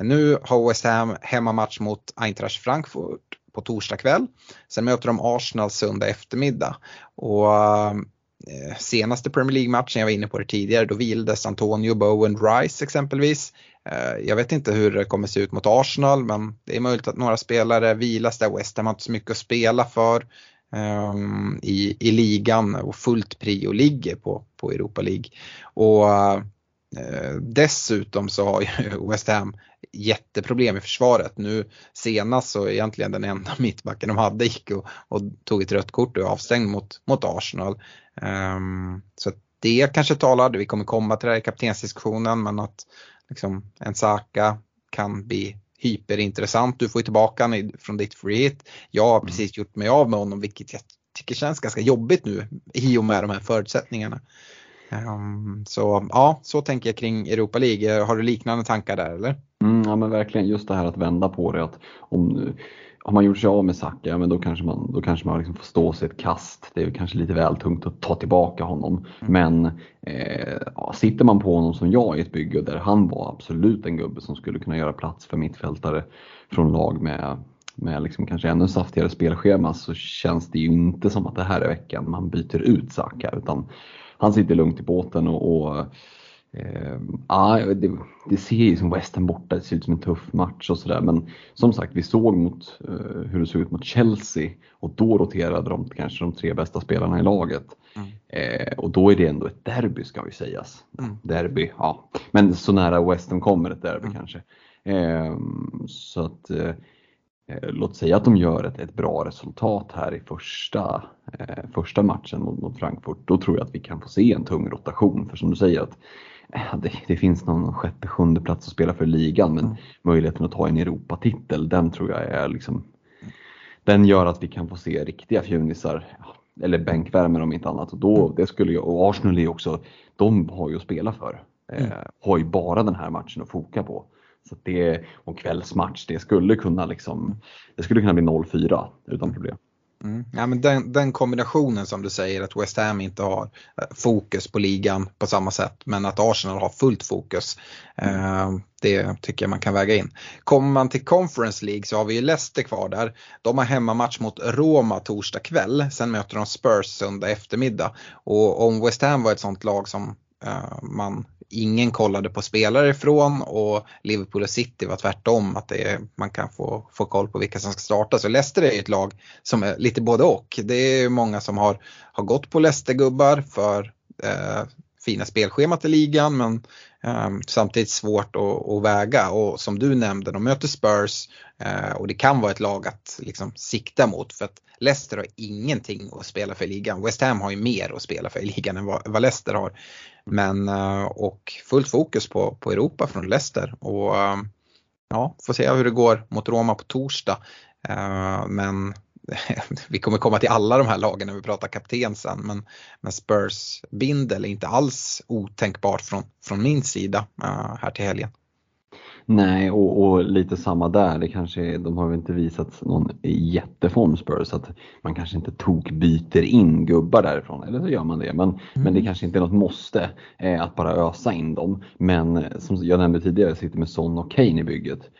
Nu har West Ham hemmamatch mot Eintracht Frankfurt på torsdag kväll. Sen möter de Arsenal söndag eftermiddag. Och eh, senaste Premier League-matchen, jag var inne på det tidigare, då vildes Antonio Bowen Rice exempelvis. Eh, jag vet inte hur det kommer se ut mot Arsenal men det är möjligt att några spelare vilas där. West Ham har inte så mycket att spela för um, i, i ligan och fullt prio ligger på, på Europa League. Och dessutom så har ju [LAUGHS] West Ham jätteproblem i försvaret. Nu senast så egentligen den enda [LAUGHS] mittbacken de hade gick och, och tog ett rött kort och är avstängd mot, mot Arsenal. Um, så det kanske talar, vi kommer komma till det här i kaptensdiskussionen, men att liksom, en Saka kan bli hyperintressant. Du får ju tillbaka honom från ditt free hit. Jag har mm. precis gjort mig av med honom vilket jag tycker känns ganska jobbigt nu i och med de här förutsättningarna. Um, så ja, så tänker jag kring Europa League. Har du liknande tankar där eller? Mm, ja men verkligen just det här att vända på det. Att om, har man gjort sig av med Saka, ja, men då kanske man, då kanske man liksom får stå sig ett kast. Det är kanske lite väl tungt att ta tillbaka honom. Mm. Men eh, ja, sitter man på honom som jag i ett bygge där han var absolut en gubbe som skulle kunna göra plats för mittfältare från lag med med liksom kanske ännu saftigare spelschema så känns det ju inte som att det här är veckan man byter ut Saka utan han sitter lugnt i båten och, och Eh, det, det, ser ju som West Ham borta, det ser ut som en tuff match och sådär. Men som sagt, vi såg mot, uh, hur det såg ut mot Chelsea och då roterade de kanske de tre bästa spelarna i laget. Mm. Eh, och då är det ändå ett derby ska vi sägas. Mm. Derby, ja. Men så nära West Ham kommer ett derby mm. kanske. Eh, så att eh, eh, Låt säga att de gör ett, ett bra resultat här i första, eh, första matchen mot, mot Frankfurt. Då tror jag att vi kan få se en tung rotation. För som du säger att det, det, finns någon sjätte, sjunde plats att spela för ligan men mm. möjligheten att ta en Europatitel den tror jag är liksom den gör att vi kan få se riktiga fjunisar eller bänkvärmer om inte annat. Och, då, mm. det skulle jag, och Arsenal är också, de har ju att spela för. Eh, mm. har ju bara den här matchen att foka på. Så det, och kvällsmatch, det skulle kunna liksom, det skulle kunna bli 0-4 utan problem. Mm. Ja, men den, den, kombinationen som du säger att West Ham inte har eh, fokus på ligan på samma sätt men att Arsenal har fullt fokus. Mm. det tycker jag man kan väga in. Kommer man till Conference League så har vi ju Leicester kvar där. De har hemmamatch mot Roma torsdag kväll. Sen möter de Spurs söndag eftermiddag. Och om West Ham var ett sånt lag som Eh, man ingen kollade på spelare ifrån och Liverpool och City var tvärtom att är, man kan få, få koll på vilka som ska starta. Så Leicester är ett lag som är lite både och. Det är många som har, har gått på Leicester-gubbar för eh, fina spelschemat i ligan men eh, samtidigt svårt att, att, väga och som du nämnde, de möter Spurs eh, och det kan vara ett lag att liksom sikta mot för att Leicester har ingenting att spela för i ligan. West Ham har ju mer att spela för i ligan än vad, vad Leicester har. Men eh, och fullt fokus på, på Europa från Leicester och eh, ja, får se hur det går mot Roma på torsdag. Eh, men [LAUGHS] vi kommer komma till alla de här lagen när vi pratar kapten sen men, men Spurs bindel är inte alls otänkbart från, från min sida här till helgen. Nej, och, och, lite samma där. Det kanske, de har väl inte visat någon jätteform Spurs så att man kanske inte tok byter in gubbar därifrån. Eller så gör man det. Men, mm. men det kanske inte är något måste eh, att bara ösa in dem. Men eh, som jag nämnde tidigare, sitter med Son och Kane i bygget.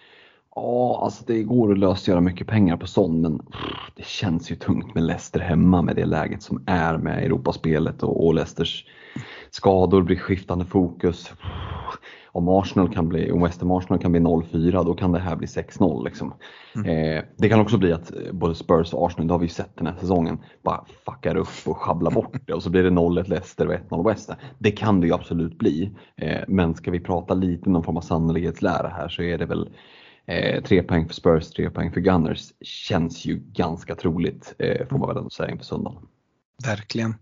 Ja, alltså det går att lösgöra mycket pengar på Son men pff, det känns ju tungt med Leicester hemma med det läget som är med Europaspelet och, och Leicesters skador blir skiftande fokus. Om Arsenal kan bli, om West Ham Arsenal kan bli 0-4 då kan det här bli 6-0. Liksom. Mm. Eh, det kan också bli att eh, både Spurs och Arsenal, det har vi sett den här säsongen, bara fuckar upp och sjabblar bort det och så blir det 0-1 Leicester och 1-0 West Ham. Det kan det ju absolut bli. Eh, men ska vi prata lite någon form av sannolikhetslära här så är det väl Eh, tre poäng för Spurs, tre poäng för Gunners känns ju ganska troligt eh, får man väl ändå säga inför söndagen. Verkligen.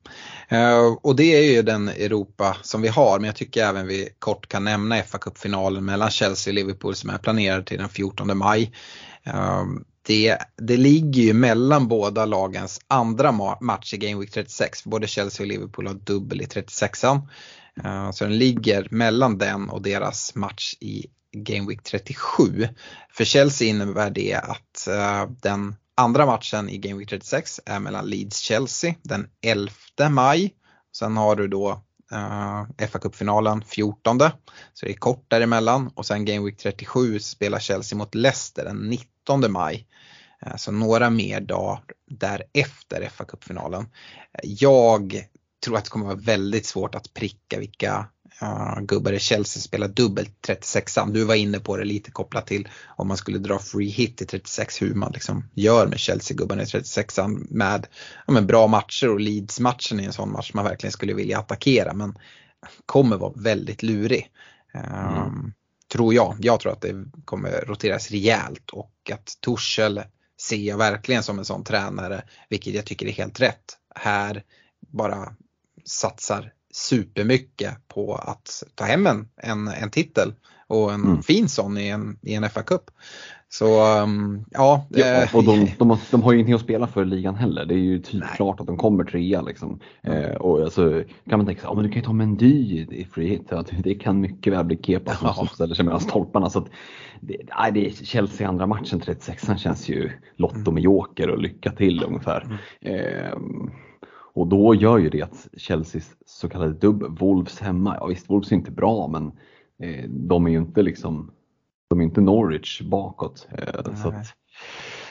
Eh, och det är ju den Europa som vi har men jag tycker även vi kort kan nämna fa kuppfinalen mellan Chelsea och Liverpool som är planerad till den 14 maj. Eh, det, det ligger ju mellan båda lagens andra match i Game Week 36 för både Chelsea och Liverpool har dubbel i 36an. Eh, så den ligger mellan den och deras match i Game Week 37. För Chelsea innebär det att den Andra matchen i Game Week 36 är mellan Leeds-Chelsea den 11 maj. Sen har du då eh, uh, fa Cup-finalen 14. Så det är kort däremellan och sen Game Week 37 spelar Chelsea mot Leicester den 19 maj. Uh, så några mer dagar därefter fa Cup-finalen. Jag tror att det kommer vara väldigt svårt att pricka vilka uh, gubbar i Chelsea spelar dubbelt 36 Du var inne på det lite kopplat till om man skulle dra free hit i 36 hur man liksom gör med Chelsea-gubbarna i 36 med, ja, med bra matcher och Leeds-matchen i en sån match man verkligen skulle vilja attackera men kommer vara väldigt lurig. Um, mm. Tror jag. Jag tror att det kommer roteras rejält och att Torshäll ser jag verkligen som en sån tränare, vilket jag tycker är helt rätt. Här bara satsar supermycket på att ta hem en, en, en titel och en mm. fin sån i en, i en FA-cup. Så um, ja. ja eh, och de, [LAUGHS] de, de, har ju ingenting att spela för ligan heller. Det är ju typ klart att de kommer trea. Liksom. Mm. Eh, och alltså, kan man tänka sig, oh, men du kan ju ta Mendy i free hit. Det kan mycket väl bli Kepa som, ja. ställer sig mellan stolparna. Så att, det, nej, det är Chelsea andra matchen 36 känns ju lotto mm. med joker och lycka till ungefär. Mm. Eh, och då gör ju det att Chelseas så kallade dubb, Wolves hemma, ja visst Wolves är inte bra men eh, de är ju inte liksom, de är inte Norwich bakåt. Eh, så att,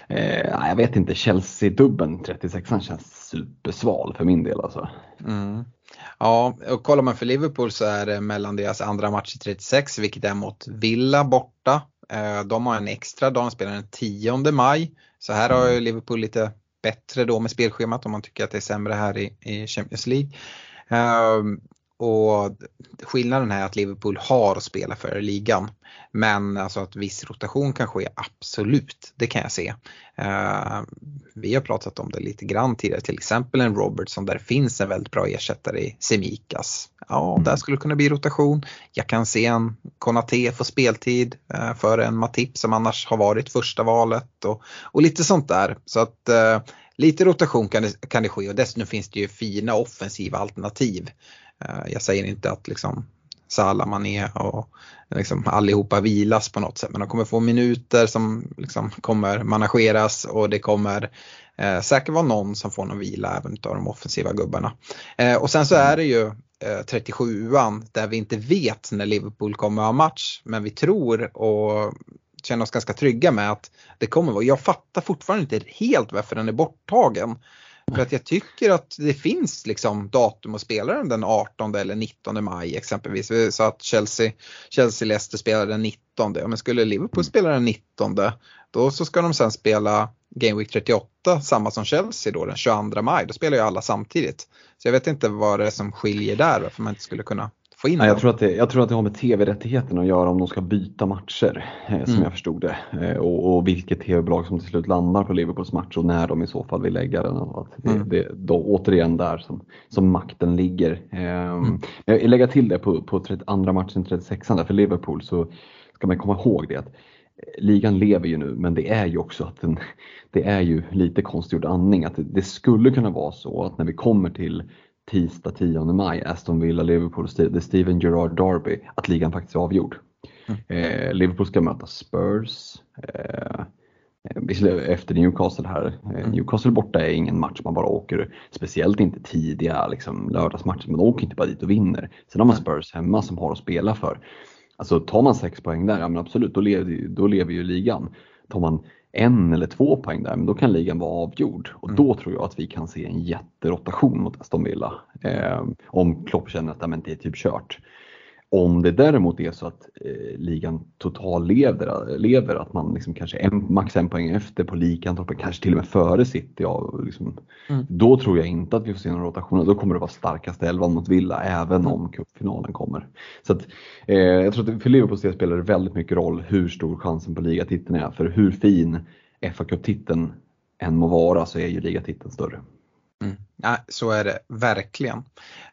eh, jag vet inte, Chelsea-dubben 36 känns supersval för min del alltså. Mm. Ja, och kollar man för Liverpool så är det mellan deras andra match i 36, vilket är mot Villa borta. Eh, de har en extra dag, de spelar den 10 maj. Så här har mm. Liverpool lite bättre då med spelschemat om man tycker att det är sämre här i, i Champions League. Ehm, och skillnaden är att Liverpool har att spela för ligan. Men alltså att viss rotation kan ske, absolut, det kan jag se. Uh, vi har pratat om det lite grann tidigare, till exempel en Robertson där finns en väldigt bra ersättare i Semikas. Ja, mm. där skulle det kunna bli rotation. Jag kan se en Konate få speltid uh, för en Matip som annars har varit första valet och, och lite sånt där. Så att uh, lite rotation kan det, kan det ske och dessutom finns det ju fina offensiva alternativ. Eh, jag säger inte att liksom Salah, Mané och liksom allihopa vilas på något sätt men de kommer få minuter som liksom kommer manageras och det kommer eh, säkert vara någon som får någon vila även av de offensiva gubbarna. Eh, och sen så är det ju eh, 37an där vi inte vet när Liverpool kommer ha match men vi tror och känner oss ganska trygga med att det kommer vara. Jag fattar fortfarande inte helt varför den är borttagen. För att jag tycker att det finns liksom datum att spela den den 18 eller 19 maj exempelvis. Vi sa att Chelsea, Chelsea Leicester spelar den 19. Men skulle Liverpool spela den 19 då så ska de sen spela Game Week 38 samma som Chelsea då den 22 maj. Då spelar ju alla samtidigt. Så jag vet inte vad det är som skiljer där varför man inte skulle kunna få in Nej, jag, tror att det, jag tror att det har med tv-rättigheten att göra om de ska byta matcher, eh, som mm. jag förstod det. Eh, och, och vilket tv-bolag som till slut landar på Liverpools match och när de i så fall vill lägga den. Att det, mm. det, då, återigen där som, som makten ligger. Eh, mm. Jag lägger till det på, på 30, andra matchen 36 där för Liverpool så ska man komma ihåg det att eh, ligan lever ju nu men det är ju också att den, det är ju lite konstgjord andning att det, det skulle kunna vara så att när vi kommer till tisdag 10 maj, Aston Villa, Liverpool, The Steven Gerrard Derby, att ligan faktiskt är avgjord. Mm. Eh, Liverpool ska möta Spurs eh, efter Newcastle här. Eh, mm. Newcastle borta är ingen match man bara åker, speciellt inte tidiga liksom, lördagsmatcher, man åker inte bara dit och vinner. Sen har man Spurs hemma som har att spela för. Alltså tar man sex poäng där, ja men absolut, då lever, då lever ju ligan. Tar man en eller två poäng där, men då kan ligan vara avgjord. Och mm. då tror jag att vi kan se en jätterotation mot Aston Villa. Eh, om Klopp känner att det är typ kört. Om det däremot är så att eh, ligan total lever, lever, att man liksom kanske en, max en poäng efter på likantoppen, kanske till och med före City, ja, liksom, mm. då tror jag inte att vi får se någon rotation. Då kommer det vara starkaste elvan mot Villa även mm. om cupfinalen kommer. Så att, eh, jag tror att för Liverpools del spelar det väldigt mycket roll hur stor chansen på ligatiteln är. För hur fin fa Cup-titeln än må vara så är ju ligatiteln större. Mm. Ja, så är det verkligen.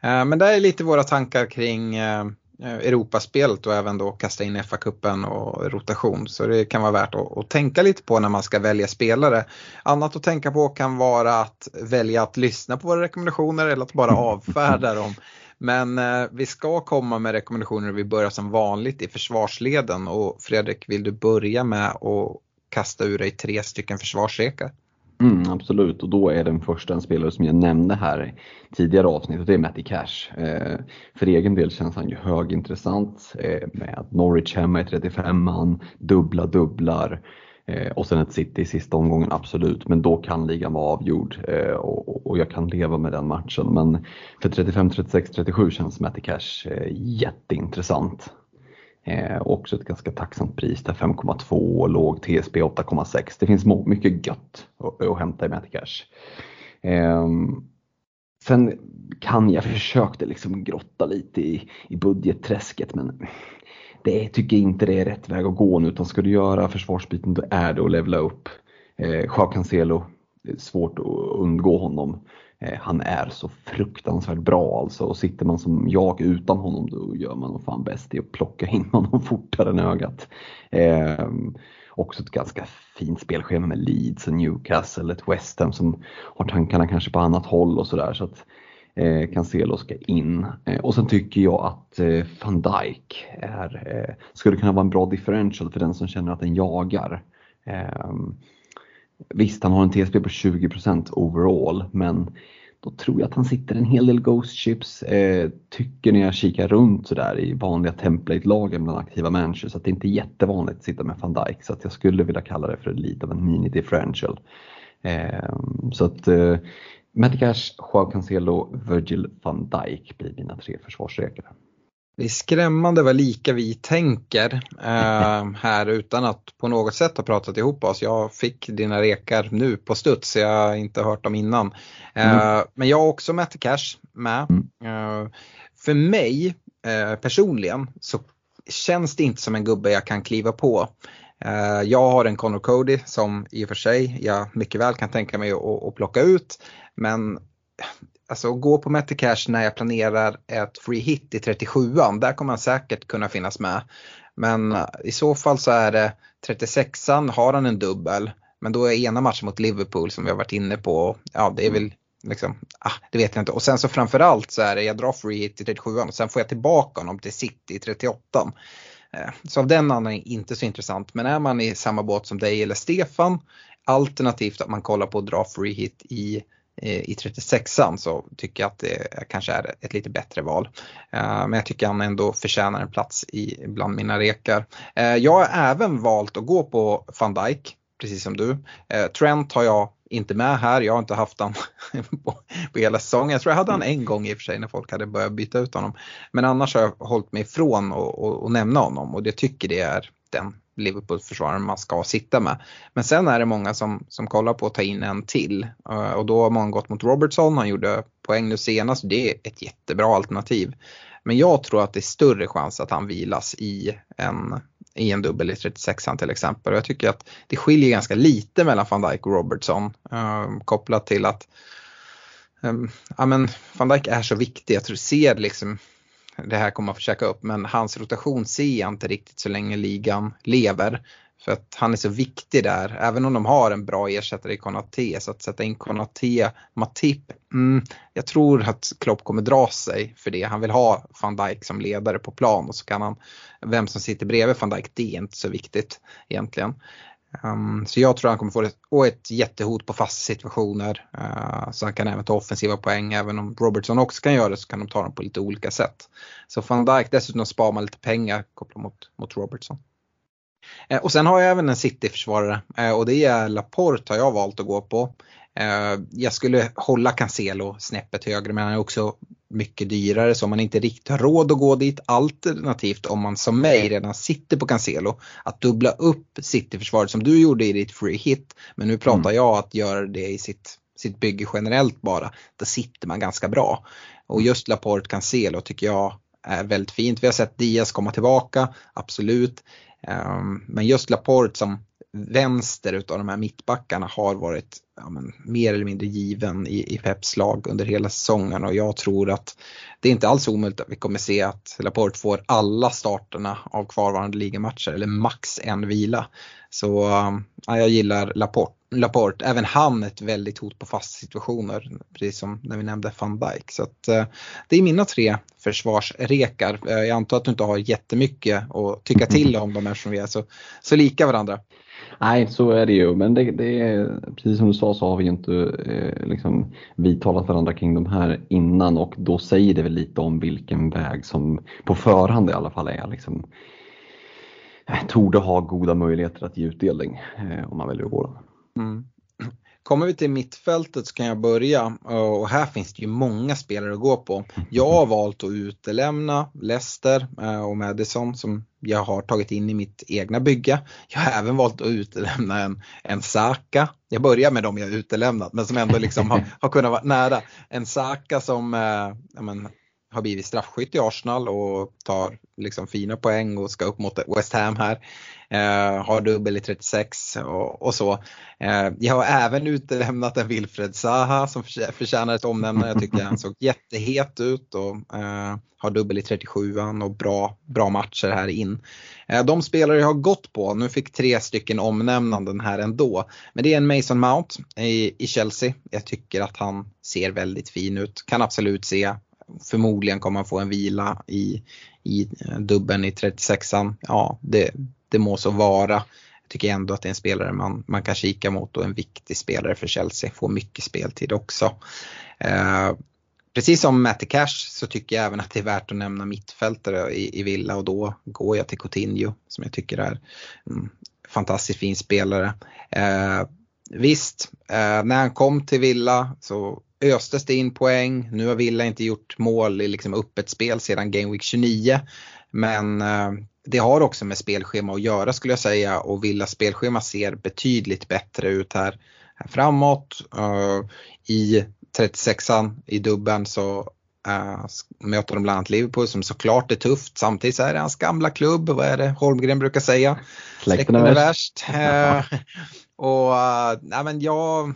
Eh, men det är lite våra tankar kring Eh, Eh, Europaspelet och även då kasta in FA-cupen och rotation. Så det kan vara värt att, att, tänka lite på när man ska välja spelare. Annat att tänka på kan vara att välja att lyssna på våra rekommendationer eller att bara avfärda dem. Men eh, vi ska komma med rekommendationer och vi börjar som vanligt i försvarsleden och Fredrik vill du börja med att kasta ur dig tre stycken försvarsrekar? Mm, absolut, och då är den första en spelare som jag nämnde här tidigare avsnitt och det är Matty Cash. Eh, för egen del känns han ju högintressant eh, med Norwich hemma i 35 man, dubbla dubblar. Eh, och sen ett City i sista omgången, absolut. Men då kan ligan vara avgjord eh, och, och, jag kan leva med den matchen. Men för 35, 36, 37 känns Matty Cash eh, jätteintressant. Eh, också ett ganska tacksamt pris där 5,2 och låg TSB 8,6. Det finns mycket gött att, att hämta i Matty Cash. Eh, sen kan jag försökte liksom grotta lite i, i budgetträsket men det tycker inte det är rätt väg att gå nu utan ska du göra försvarsbyten då är det att levla upp. Eh, Joao Cancelo, svårt att undgå honom. Eh, han är så fruktansvärt bra alltså och sitter man som jag utan honom då gör man nog fan bäst i att plocka in [LAUGHS] honom fortare än ögat. Eh, också ett ganska fint spelschema med Leeds och Newcastle, ett West Ham som har tankarna kanske på annat håll och sådär. Så att eh, Cancelo ska in. Eh, och sen tycker jag att eh, van Dijk är, eh, skulle kunna vara en bra differential för den som känner att den jagar. Ehm, Visst, han har en TSB på 20% overall, men då tror jag att han sitter en hel del Ghost Chips. Eh, tycker när jag kikar runt sådär i vanliga template-lagen bland aktiva managers att det inte är jättevanligt att sitta med van Dijk så att jag skulle vilja kalla det för lite av en mini differential. Eh, så att eh, Matty Cash, Joao Cancelo, Virgil van Dijk blir mina tre försvarsrekare. Det är skrämmande vad lika vi tänker eh, [LAUGHS] här utan att på något sätt ha pratat ihop oss. Jag fick dina rekar nu på studs, så jag har inte hört dem innan. Eh, mm. Men jag har också Matty Cash med. Mm. Eh, för mig eh, personligen så känns det inte som en gubbe jag kan kliva på. Eh, jag har en Connor Cody som i och för sig jag mycket väl kan tänka mig att, att plocka ut. Men alltså gå på Metacash när jag planerar ett free hit i 37an, där kommer han säkert kunna finnas med. Men i så fall så är det 36an, har han en dubbel, men då är ena matchen mot Liverpool som vi har varit inne på, ja det är väl liksom, ah, det vet jag inte. Och sen så framförallt så är det, jag drar free hit i 37an och sen får jag tillbaka honom till City i 38 eh, Så av den anledningen inte så intressant. Men är man i samma båt som dig eller Stefan, alternativt att man kollar på att dra free hit i Eh, i 36an så tycker jag att det kanske är ett lite bättre val. Eh, men jag tycker han ändå förtjänar en plats i, bland mina rekar. Eh, jag har även valt att gå på van Dijk, precis som du. Trent har jag inte med här, jag har inte haft han [LAUGHS] på, på hela säsongen. Jag tror jag hade han en gång i och för sig när folk hade börjat byta ut honom. Men annars har jag hållit mig ifrån att nämna honom och jag tycker det är den Liverpools försvarare man ska sitta med. Men sen är det många som, som kollar på att ta in en till eh, och då har många gått mot Robertson, han gjorde poäng nu senast, det är ett jättebra alternativ. Men jag tror att det är större chans att han vilas i en, i en dubbel i 36an till exempel. Och jag tycker att det skiljer ganska lite mellan van Dijk och Robertson eh, kopplat till att eh, ja, men van Dijk är så viktig. Jag tror ser liksom det här kommer man försöka upp, men hans rotation ser jag inte riktigt så länge ligan lever. För att han är så viktig där, även om de har en bra ersättare i Konaté. Så att sätta in Konaté, Matip, mm, jag tror att Klopp kommer dra sig för det. Han vill ha van Dijk som ledare på plan och så kan han, vem som sitter bredvid van Dijk, det är inte så viktigt egentligen. Um, så jag tror han kommer få ett, och ett jättehot på fasta situationer. Uh, så han kan även ta offensiva poäng. Även om Robertson också kan göra det så kan de ta dem på lite olika sätt. Så van Dijk dessutom sparar man lite pengar kopplat mot, mot Robertson. Uh, och sen har jag även en City-försvarare uh, och det är Laporte har jag valt att gå på. Jag skulle hålla Cancelo snäppet högre men han är också mycket dyrare så om man inte riktigt har råd att gå dit. Alternativt om man som mig redan sitter på Cancelo att dubbla upp Cityförsvaret som du gjorde i ditt free hit. Men nu pratar mm. jag att göra det i sitt, sitt bygge generellt bara. Där sitter man ganska bra. Och just Laporte Cancelo tycker jag är väldigt fint. Vi har sett Diaz komma tillbaka, absolut. Ehm, men just Laporte som vänster utav de här mittbackarna har varit ja, men, mer eller mindre given i, i Peps lag under hela säsongen och jag tror att det är inte alls omöjligt att vi kommer se att Laporte får alla starterna av kvarvarande ligamatcher eller max en vila. Så ja, jag gillar Laporte. Laporte, även han ett väldigt hot på fasta situationer, precis som när vi nämnde van Dijk. Så att, eh, det är mina tre försvarsrekar. Eh, jag antar att du inte har jättemycket att tycka till om dem eftersom vi är så, så lika varandra. Nej, så är det ju. Men det, det är, precis som du sa så har vi ju inte eh, liksom, vidtalat varandra kring de här innan och då säger det väl lite om vilken väg som på förhand i alla fall är liksom, eh, torde ha goda möjligheter att ge utdelning eh, om man väljer att gå den. Mm. Kommer vi till mittfältet så kan jag börja och här finns det ju många spelare att gå på. Jag har valt att utelämna Leicester och Madison som jag har tagit in i mitt egna bygge. Jag har även valt att utelämna en, en Saka. Jag börjar med dem jag utelämnat men som ändå liksom har, [LAUGHS] har kunnat vara nära. En Saka som eh, men, har blivit straffskytt i Arsenal och tar liksom fina poäng och ska upp mot West Ham här. Eh, har dubbel i 36 och, och så. Eh, jag har även utelämnat en Wilfred Zaha som förtjänar ett omnämnande. Jag tycker han såg jättehet ut och eh, har dubbel i 37 och bra, bra matcher här in. Eh, de spelare jag har gått på, nu fick tre stycken omnämnanden här ändå. Men det är en Mason Mount i, i Chelsea. Jag tycker att han ser väldigt fin ut. Kan absolut se förmodligen kommer han få en vila i, i eh, dubben i 36an. Ja, det, det må så vara. Jag tycker ändå att det är en spelare man, man kan kika mot och en viktig spelare för Chelsea. Får mycket speltid också. Eh, precis som Matty Cash så tycker jag även att det är värt att nämna mittfältare i, i Villa och då går jag till Coutinho som jag tycker är en fantastiskt fin spelare. Eh, visst, eh, när han kom till Villa så östes det in poäng. Nu har Villa inte gjort mål i liksom öppet spel sedan Game Week 29. Men eh, det har också med spelschema att göra skulle jag säga och Villas spelschema ser betydligt bättre ut här, här framåt. Uh, I 36an i dubben så uh, möter de bland annat Liverpool som såklart är tufft. Samtidigt så är det hans gamla klubb, vad är det Holmgren brukar säga? Släkten är värst. Uh, och uh, men jag,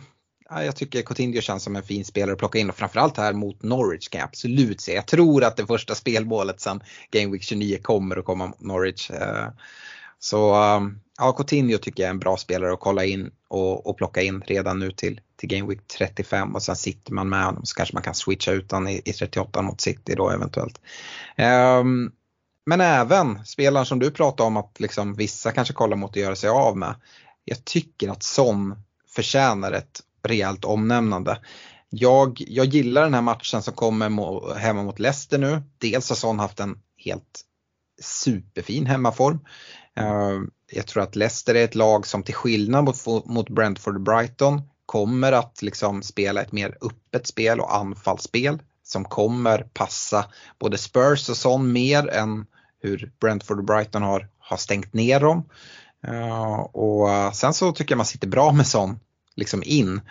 jag tycker Coutinho känns som en fin spelare att plocka in och framförallt här mot Norwich kan jag absolut se. Jag tror att det första spelmålet sen Game Week 29 kommer att komma mot Norwich. Eh, så ehm, ja, Coutinho tycker jag är en bra spelare att kolla in och, och plocka in redan nu till, till Game Week 35 och sen sitter man med honom så kanske man kan switcha ut honom i, i 38 mot City då eventuellt. Um, men även spelaren som du pratade om att liksom vissa kanske kollar mot att göra sig av med. Jag tycker att Son förtjänar ett rejält omnämnande. Jag, jag gillar den här matchen som kommer hemma mot Leicester nu. Dels har Son haft en helt superfin hemmaform. Eh, jag tror att Leicester är ett lag som till skillnad mot, mot Brentford och Brighton kommer att liksom spela ett mer öppet spel och anfallsspel som kommer passa både Spurs och Son mer än hur Brentford och Brighton har, har stängt ner dem. Uh, och eh, sen så tycker jag man sitter bra med Son liksom in.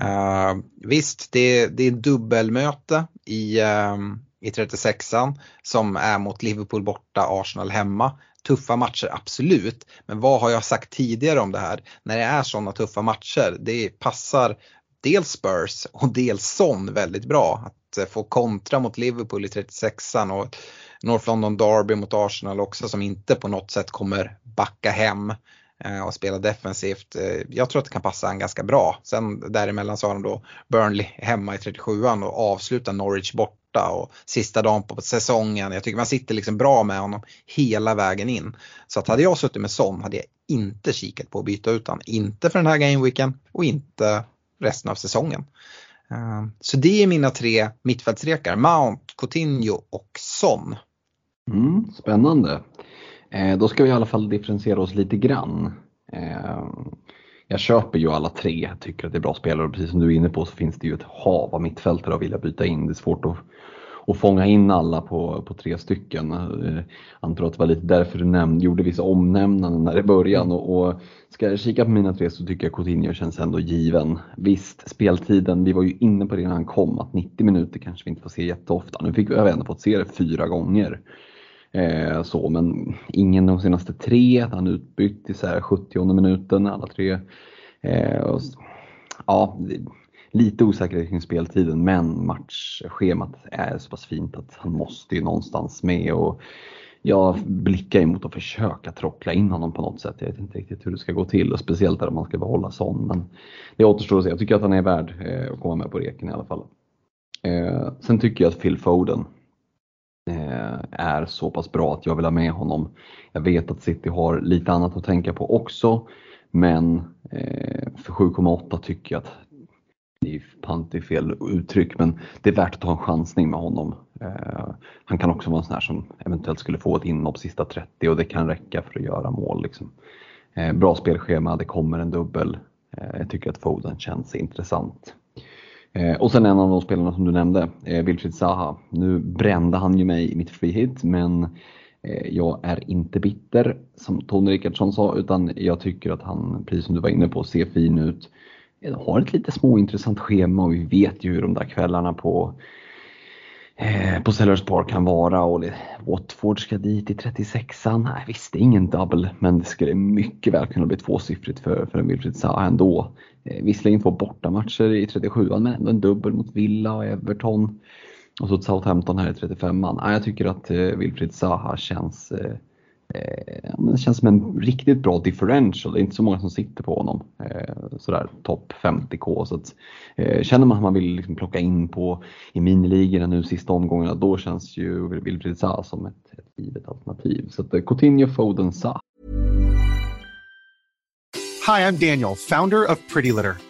Uh, visst, det, det är dubbelmöte i, uh, i 36an som är mot Liverpool borta, Arsenal hemma. Tuffa matcher, absolut. Men vad har jag sagt tidigare om det här? När det är sådana tuffa matcher, det passar dels Spurs och dels Son väldigt bra. Att uh, få kontra mot Liverpool i 36an och North London Derby mot Arsenal också som inte på något sätt kommer backa hem. Eh, och spela defensivt. Eh, jag tror att det kan passa han ganska bra. Sen däremellan så har de då Burnley hemma i 37an och avslutar Norwich borta och sista dagen på säsongen. Jag tycker man sitter liksom bra med honom hela vägen in. Så att hade jag suttit med Son hade jag inte kikat på att byta ut honom. Inte för den här gameweeken och inte resten av säsongen. Eh, så det är mina tre mittfältsrekar, Mount, Coutinho och Son. Mm, spännande. Eh, då ska vi i alla fall differentiera oss lite grann. Eh, jag köper ju alla tre, tycker att det är bra spelare och precis som du är inne på så finns det ju ett hav av mittfältare att vilja byta in. Det är svårt att, att fånga in alla på, på tre stycken. Jag eh, antar att det var lite därför du nämnde, gjorde vissa omnämnanden där i början. Och, och ska jag kika på mina tre så tycker jag Coutinho känns ändå given. Visst, speltiden, vi var ju inne på det när han kom, att 90 minuter kanske vi inte får se jätteofta. Nu fick vi ändå fått se det fyra gånger. Eh, så, men ingen de senaste tre. Han utbytt i så här 70 minuten alla tre. Eh, och, ja, lite osäkerhet kring speltiden men matchschemat är så pass fint att han måste ju någonstans med. Och jag blickar emot att försöka trockla in honom på något sätt. Jag vet inte riktigt hur det ska gå till och speciellt där om man ska behålla sån. Men det återstår att se. Jag tycker att han är värd eh, att komma med på reken i alla fall. Eh, sen tycker jag att Phil Foden Eh, är så pass bra att jag vill ha med honom. Jag vet att City har lite annat att tänka på också, men eh, för 7,8 tycker jag att det är pant i fel uttryck, men det är värt att ta en chansning med honom. Eh, han kan också vara en sån här som eventuellt skulle få ett inhopp sista 30 och det kan räcka för att göra mål. Liksom. Eh, bra spelschema, det kommer en dubbel. Eh, jag tycker att Foden känns intressant. Eh, och sen en av de spelarna som du nämnde, eh, Wilfried Zaha. Nu brände han ju mig i mitt free hit, men eh, jag är inte bitter som Tony Rickardsson sa, utan jag tycker att han, precis som du var inne på, ser fin ut eh, har ett lite småintressant schema och vi vet ju hur de där kvällarna på eh, på Sellers Park kan vara och Watford ska dit i 36an. Nej, visst, det är ingen double, men det skulle mycket väl kunna bli tvåsiffrigt för, för en Wilfried Zaha ändå. Eh, visserligen två bortamatcher i 37an, men ändå en dubbel mot Villa och Everton. Och så Southampton här i 35an. Nej, jag tycker att eh, Wilfried Zaha känns eh, Eh, det känns som en riktigt bra differential. Det är inte så många som sitter på honom. Eh, sådär topp 50k. Så att, eh, känner man att man vill liksom plocka in på i miniligorna nu sista omgångarna, då känns ju Wilfried Zaha som ett, ett givet alternativ. Så att, eh, Coutinho, Foden, Zaha. Hi, I'm Daniel, founder of Pretty Litter.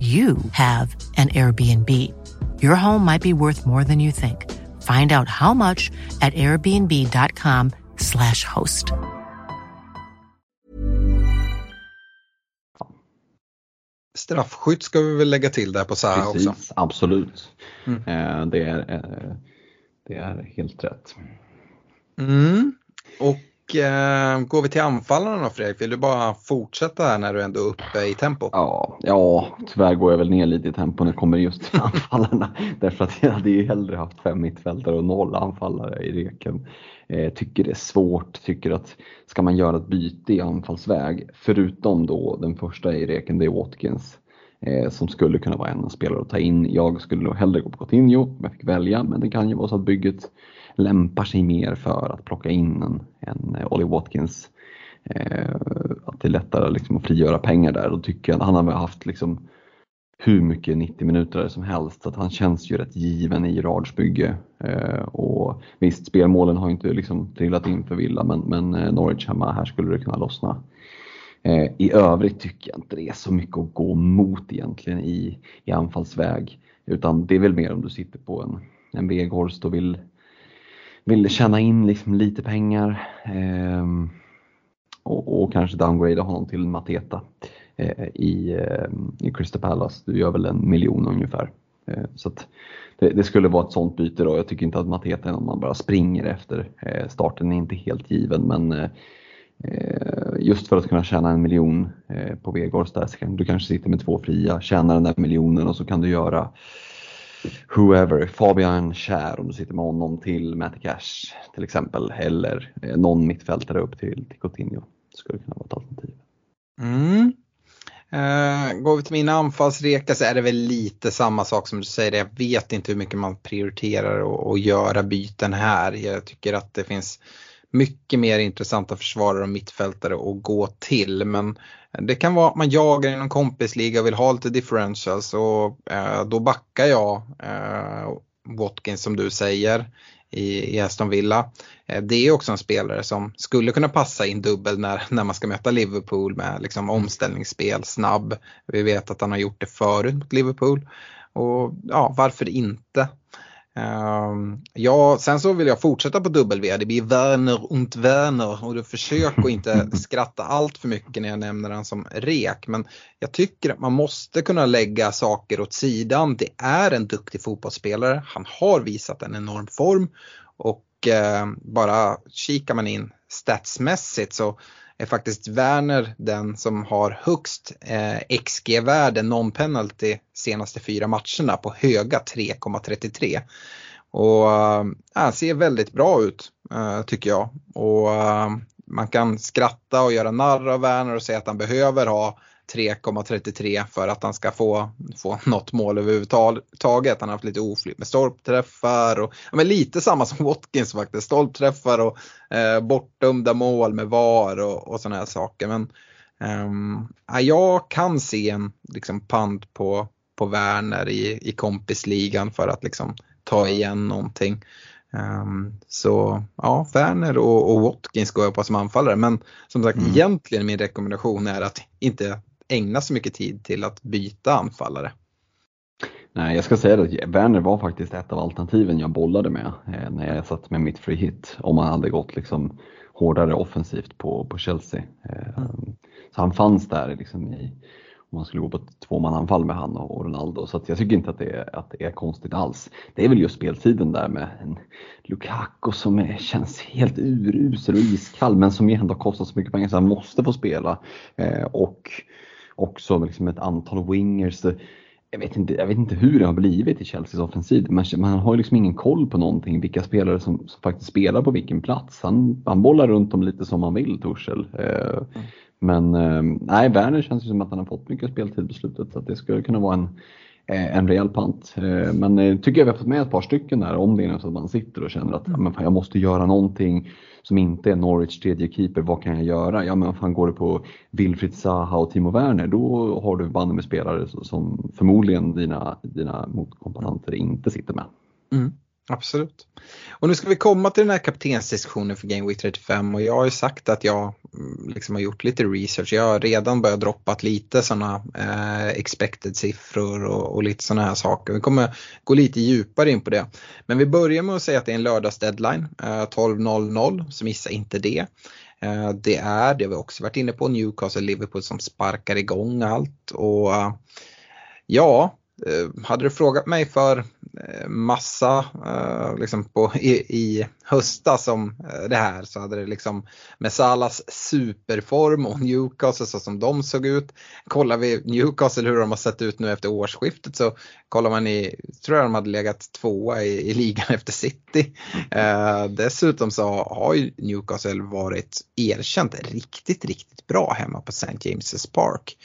you have an Airbnb. Your home might be worth more than you think. Find out how much at airbnb.com slash host. Straffskytt ska vi väl lägga till där på Zaha också. Absolut. Mm. Eh, det, är, eh, det är helt rätt. Mm. Och Eh, går vi till anfallarna då Fredrik? Vill du bara fortsätta här när du ändå är uppe i tempo? Ja, ja tyvärr går jag väl ner lite i tempo när det kommer just till [LAUGHS] anfallarna. Därför att jag hade ju hellre haft fem mittfältare och noll anfallare i reken. Eh, tycker det är svårt, tycker att ska man göra ett byte i anfallsväg, förutom då den första i reken, det är Watkins. Eh, som skulle kunna vara en spelare att ta in. Jag skulle nog hellre gå på Coutinho om jag fick välja, men det kan ju vara så att bygget lämpar sig mer för att plocka in en, en eh, Ollie Watkins. Eh, att det är lättare liksom att frigöra pengar där. Då tycker jag att han har haft liksom hur mycket 90 minuter som helst så att han känns ju rätt given i Rads bygge. Eh, och visst, spelmålen har inte liksom trillat in för Villa men, men eh, Norwich hemma, här skulle det kunna lossna. Eh, I övrigt tycker jag inte det är så mycket att gå mot egentligen i, i anfallsväg. Utan det är väl mer om du sitter på en, en Weghorst och vill vill tjäna in liksom lite pengar eh, och, och, kanske downgrada honom till Mateta eh, i, eh, i Crystal Palace. Du gör väl en miljon ungefär. Eh, så det, det, skulle vara ett sånt byte då. Jag tycker inte att Mateta är någon man bara springer efter. Eh, starten är inte helt given men eh, eh just för att kunna tjäna en miljon eh, på Vegårds där så kan du kanske sitter med två fria, tjäna den där miljonen och så kan du göra whoever, Fabian Kär om du sitter med honom till Matty Cash till exempel eller eh, någon mittfältare upp till, till Coutinho. Det skulle kunna vara ett alternativ. Mm. Uh, går vi till mina anfallsreka så är det väl lite samma sak som du säger. Jag vet inte hur mycket man prioriterar att göra byten här. Jag tycker att det finns mycket mer intressanta försvarare och mittfältare att gå till. Men det kan vara att man jagar i någon kompisliga och vill ha lite differentials och eh, då backar jag eh, Watkins som du säger i, i Aston Villa. Eh, det är också en spelare som skulle kunna passa in dubbel när, när man ska möta Liverpool med liksom omställningsspel, snabb. Vi vet att han har gjort det förut mot Liverpool och ja, varför inte? Um, ja, sen så vill jag fortsätta på W. Det blir Werner und Werner och du försöker att inte [LAUGHS] skratta allt för mycket när jag nämner den som rek. Men jag tycker att man måste kunna lägga saker åt sidan. Det är en duktig fotbollsspelare. Han har visat en enorm form och eh, bara kikar man in statsmässigt så är faktiskt Werner den som har högst eh, XG-värde non-penalty senaste fyra matcherna på höga 3,33. Och eh, han ser väldigt bra ut eh, tycker jag. Och eh, man kan skratta och göra narr av Werner och säga att han behöver ha 3,33 för att han ska få, få något mål överhuvudtaget. Han har haft lite oflyt med stolpträffar och ja, men lite samma som [LAUGHS] Watkins faktiskt. Stolpträffar och eh, bortdömda mål med VAR och, och sådana här saker. Men ja, jag kan se en liksom, pant på, på Werner i, i kompisligan för att liksom, ta igen någonting. Um, så ja, Werner och, och Watkins går jag på som anfallare. Men som sagt, mm. egentligen min rekommendation är att inte ägna så mycket tid till att byta anfallare. Nej, jag ska säga att Werner var faktiskt ett av alternativen jag bollade med eh, när jag satt med mitt free hit. Om man hade gått liksom hårdare offensivt på, på Chelsea. Eh, mm. Så han fanns där liksom i, om man skulle gå på ett tvåmananfall med han och Ronaldo. Så jag tycker inte att det, är, att det är konstigt alls. Det är väl just speltiden där med en Lukaku som är, känns helt urusel och iskall men som ändå kostar så mycket pengar så han måste få spela. Eh, och också liksom ett antal wingers. Jag vet, inte, jag vet inte hur det har blivit i Chelseas offensiv. Man, man har liksom ingen koll på någonting, vilka spelare som, som, faktiskt spelar på vilken plats. Han, han bollar runt dem lite som han vill, Torshäll. Eh, mm. Men eh, nej, Werner känns ju som att han har fått mycket speltid på slutet så att det skulle kunna vara en, Eh, en rejäl pant. Eh, men eh, tycker jag vi har fått med ett par stycken där om det är så att man sitter och känner att mm. men fan, jag måste göra någonting som inte är Norwich tredje keeper, vad kan jag göra? Ja men fan går du på Wilfried Zaha och Timo Werner då har du band med spelare som förmodligen dina, dina motkomponenter inte sitter med. Mm. Absolut. Och nu ska vi komma till den här kaptensdiskussionen för Game Week 35 och jag har ju sagt att jag mm, liksom har gjort lite research. Jag har redan börjat droppat lite sådana eh, expected siffror och, och lite sådana här saker. Vi kommer gå lite djupare in på det. Men vi börjar med att säga att det är en lördagsdeadline eh, 12.00, så missa inte det. Eh, det är, det har vi också varit inne på, Newcastle Liverpool som sparkar igång allt och eh, ja, Eh, hade du frågat mig för Eh, massa eh, liksom på, i, i höstas om eh, det här så hade det liksom med Salas superform och Newcastle så som de såg ut. Kollar vi Newcastle hur de har sett ut nu efter årsskiftet så kollar man i, tror jag de hade legat tvåa i, i ligan [LAUGHS] efter City. Eh, dessutom så har ju Newcastle varit erkänt riktigt, riktigt bra hemma på St. James' Park.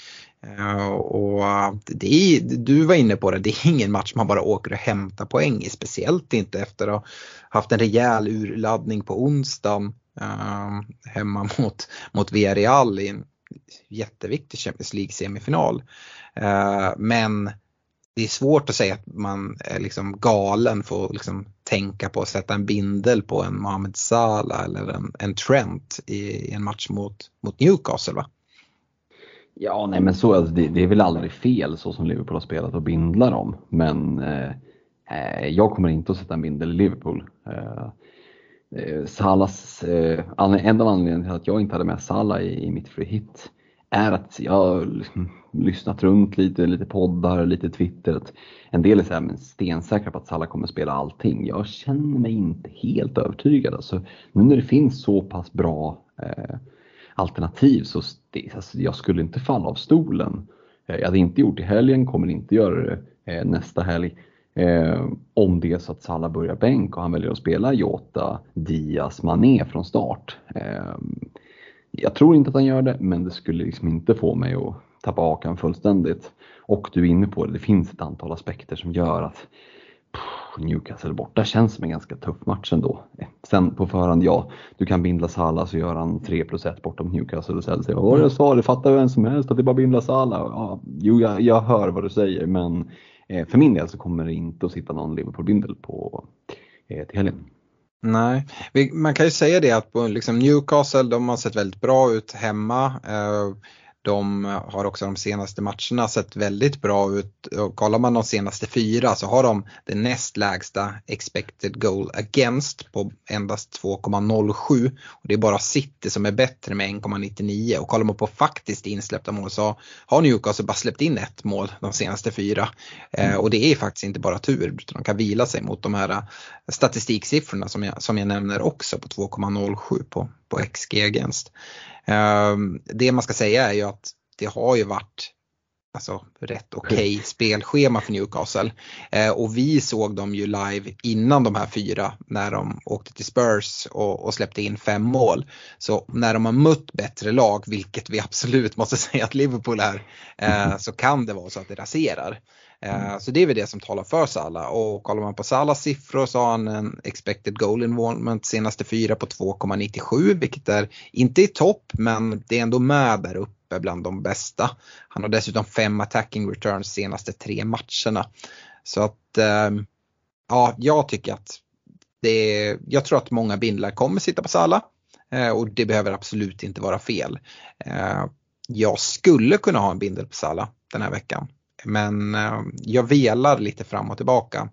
Eh, och eh, det är, du var inne på det, det är ingen match man bara åker och hämtar poäng i. Speciellt inte efter att ha haft en rejäl urladdning på onsdagen eh, hemma [LAUGHS] mot, mot Villarreal i en jätteviktig Champions League semifinal. Men det är svårt att säga att man är liksom galen för att liksom tänka på att sätta en bindel på en Mohamed Salah eller en, en Trent i, i en match mot, mot Newcastle. Va? Ja, nej men så, alltså, det, det, är väl aldrig fel så som Liverpool har spelat och bindla dem. Men eh, eh jag kommer inte att sätta en bindel i Liverpool. Eh, eh Salas, eh, en av anledningarna till att jag inte hade med Salah i, i mitt free hit är att jag har lyssnat runt lite, lite poddar, lite Twitter. En del är så här, stensäkra på att Salah kommer spela allting. Jag känner mig inte helt övertygad. Alltså, nu när det finns så pass bra eh, alternativ så alltså, jag skulle inte falla av stolen. Eh, jag hade inte gjort det i helgen, kommer inte göra det eh, nästa helg. Eh, om det är så att Salah börjar bänk och han väljer att spela Jota, Diaz, Mané från start. Eh, jag tror inte att han gör det, men det skulle liksom inte få mig att tappa hakan fullständigt. Och du är inne på det, det finns ett antal aspekter som gör att Newcastle borta känns som en ganska tuff match ändå. Eh, sen på förhand, ja, du kan binda Salah så gör han 3 plus 1 bortom Newcastle och Chelsea. Vad jag sa, det fattar vem som helst att det är bara bindla Salah. Ja, jo, jag, jag hör vad du säger men eh, för min del så kommer det inte att sitta någon Liverpool-bindel på eh, till helgen. Nej, man kan ju säga det att på liksom Newcastle, de har sett väldigt bra ut hemma. Eh, de har också de senaste matcherna sett väldigt bra ut. Och kollar man de senaste fyra så har de det näst lägsta expected goal against på endast 2,07. Och det är bara City som är bättre med 1,99 och kollar man på faktiskt insläppta mål så har Newcastle bara släppt in ett mål de senaste fyra. Eh, och det är faktiskt inte bara tur utan de kan vila sig mot de här eh, statistiksiffrorna som jag, som jag nämner också på 2,07 på, på XG against. Ehm, det man ska säga är ju att det har ju varit alltså, rätt okej okay spelschema för Newcastle. Eh, och vi såg dem ju live innan de här fyra när de åkte till Spurs och, och, släppte in fem mål. Så när de har mött bättre lag, vilket vi [LAUGHS] absolut måste säga att Liverpool är, eh, så kan det vara så att det raserar. Eh, så det är väl det som talar för Salah och kollar man på Salahs siffror så har han en expected goal involvement senaste fyra på 2,97 vilket är inte i topp men det är ändå med där uppe är bland de bästa. Han har dessutom fem attacking returns senaste tre matcherna. Så att eh, ja, jag tycker att det är, jag tror att många bindlar kommer sitta på Salah eh, och det behöver absolut inte vara fel. Eh, jag skulle kunna ha en bindel på Salah den här veckan. Men eh, jag velar lite fram och tillbaka.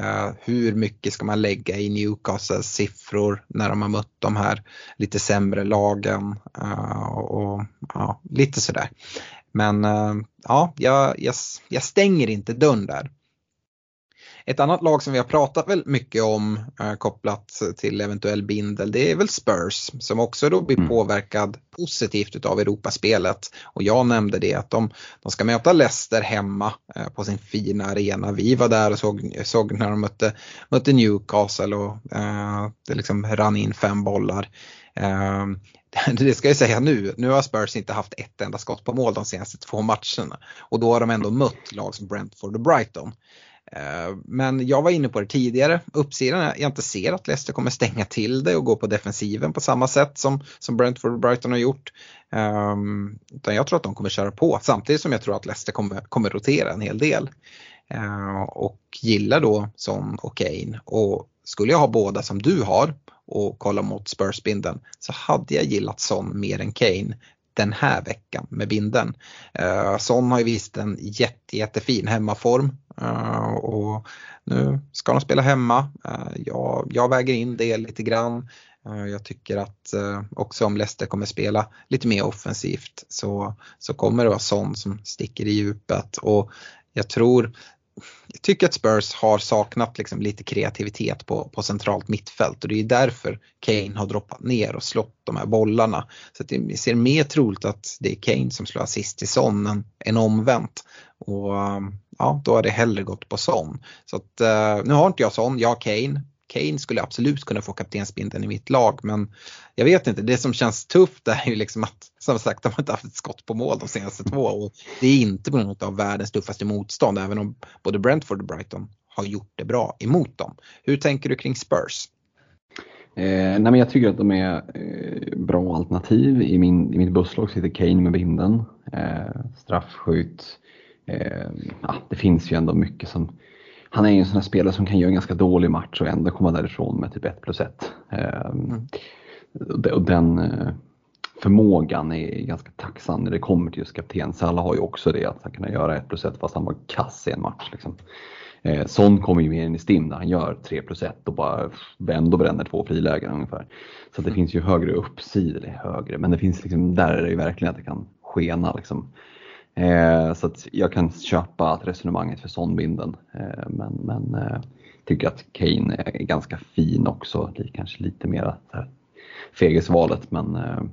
Eh, hur mycket ska man lägga i Newcastles siffror när de har mött de här lite sämre lagen eh, och ja, lite sådär. Men eh, ja, jag, jag, jag, stänger inte dörren där. Ett annat lag som vi har pratat väldigt mycket om eh, kopplat till eventuell bindel det är väl Spurs som också då blir mm. påverkad positivt utav Europaspelet. Och jag nämnde det att de, de ska möta Leicester hemma eh, på sin fina arena. Vi var där och såg, såg när de mötte, mötte Newcastle och eh, det liksom rann in fem bollar. Eh, [LAUGHS] det ska jag säga nu, nu har Spurs inte haft ett enda skott på mål de senaste två matcherna. Och då har de ändå mött lag som Brentford och Brighton. Eh, men jag var inne på det tidigare, uppsidan är att jag inte ser att Leicester kommer stänga till det och gå på defensiven på samma sätt som, som Brentford och Brighton har gjort. Um, utan jag tror att de kommer köra på samtidigt som jag tror att Leicester kommer, kommer rotera en hel del. Uh, och gillar då Son och Kane och skulle jag ha båda som du har och kolla mot Spurs-binden så hade jag gillat Son mer än Kane den här veckan med binden. Uh, Son har ju visat en jätte, jättefin hemmaform Eh, och nu ska de spela hemma. Uh, jag, jag väger in det lite grann. Eh, jag tycker att också om Leicester kommer spela lite mer offensivt så, så kommer det vara sånt som sticker i djupet och jag tror jag tycker att Spurs har saknat liksom lite kreativitet på, på centralt mittfält och det är därför Kane har droppat ner och slått de här bollarna. Så det ser mer troligt att det är Kane som slår assist till Son än, än omvänt. Och ja, då har det hellre gått på Son. Så att, eh, nu har inte jag Son, jag har Kane. Kane skulle absolut kunna få kaptensbindeln i mitt lag men jag vet inte, det som känns tufft är ju liksom att som sagt de har inte haft ett skott på mål de senaste två och det är inte på grund av världens tuffaste motstånd även om både Brentford och Brighton har gjort det bra emot dem. Hur tänker du kring Spurs? Eh, nej men jag tycker att de är eh, bra alternativ. I, min, I mitt busslag sitter Kane med binden. Eh, straffskytt. Eh, ja, det finns ju ändå mycket som han är ju en sån här spelare som kan göra en ganska dålig match och ändå komma därifrån med typ 1 plus 1. Ehm, mm. Och den eh, förmågan är ganska tacksam när det kommer till just kapten. Salah har ju också det att han kan göra 1 plus 1 fast han var kass i en match. Liksom. Eh, Son kommer ju mer in i stim när han gör 3 plus 1 och bara ändå bränner två frilägen ungefär. Så det mm. finns ju högre uppsid, eller högre, men det finns liksom, där är det ju verkligen att det kan skena. Liksom. Eh, så att jag kan köpa att resonemanget för sonbinden. Eh, men men eh, tycker att Kane är ganska fin också. Kanske lite mera fegisvalet. Men eh, mm.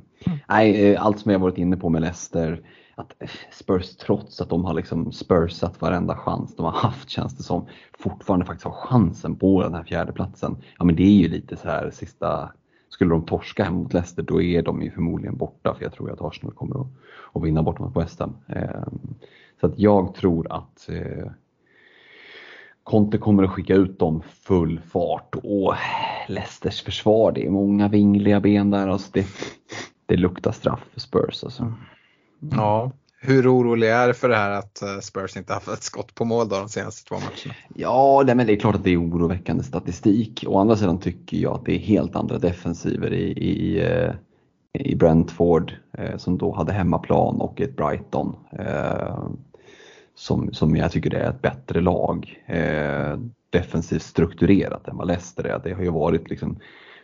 nej, eh, allt som jag varit inne på med Leicester. Att Spurs trots att de har liksom spursat varenda chans de har haft känns det som fortfarande faktiskt har chansen på den här fjärdeplatsen. Ja men det är ju lite så här sista skulle de torska hem mot Leicester då är de ju förmodligen borta för jag tror att Arsenal kommer att, att vinna bort mot West Ham. Ehm, så att jag tror att eh, Conte kommer att skicka ut dem full fart och Leicesters försvar, det är många vingliga ben där. Alltså det, det luktar straff för Spurs. Alltså. Ja, hur orolig är du för det här att eh, Spurs inte haft ett skott på mål då de senaste två matcherna? Ja, det, men det är klart att det är oroväckande statistik. Å andra sidan tycker jag att det är helt andra defensiver i, i, eh, i Brentford eh, som då hade hemmaplan och ett Brighton eh, som, som jag tycker är ett bättre lag. defensivt strukturerat än vad Leicester är. Det har ju varit liksom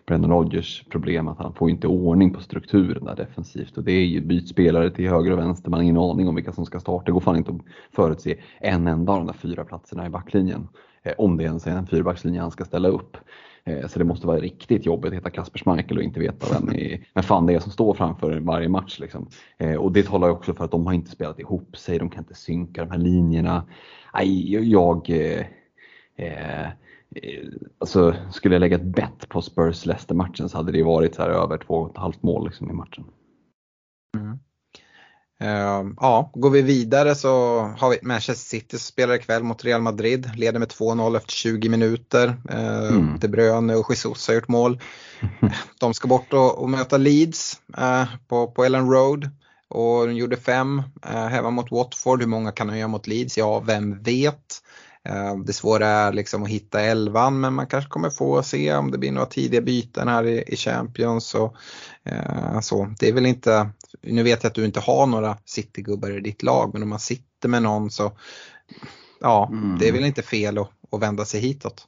Brendan Rodgers problem att han får inte ordning på strukturen där defensivt och det är ju byt spelare till höger och vänster, man har ingen aning om vilka som ska starta. Det går fan inte att förutse en enda av de där fyra platserna i backlinjen. Eh, om det ens är en fyrbackslinje han ska ställa upp. Eh, så det måste vara riktigt jobbigt att heta Kasper Schmeichel och inte veta vem, i, vem fan det är som står framför varje match. Liksom. Eh, och det talar också för att de har inte spelat ihop sig, de kan inte synka de här linjerna. Aj, jag... Eh, alltså, skulle jag lägga ett bett på Spurs-Leicester-matchen så hade det varit så här över 2,5 mål liksom, i matchen. Mm. Uh, ja, går vi vidare så har vi Manchester City som spelar ikväll mot Real Madrid. Leder med 2-0 efter 20 minuter. Uh, mm. De Bruyne och Jesus har gjort mål. [LAUGHS] De ska bort och, och möta Leeds uh, på, på Ellen Road. Och de gjorde fem uh, hemma mot Watford. Hur många kan de göra mot Leeds? Ja, vem vet? Uh, det svåra är liksom att hitta elvan men man kanske kommer få se om det blir några tidiga byten här i, Champions. Och, uh, så. Det är väl inte nu vet jag att du inte har några Citygubbar i ditt lag men om man sitter med någon så ja, mm. det är väl inte fel att, att vända sig hitåt.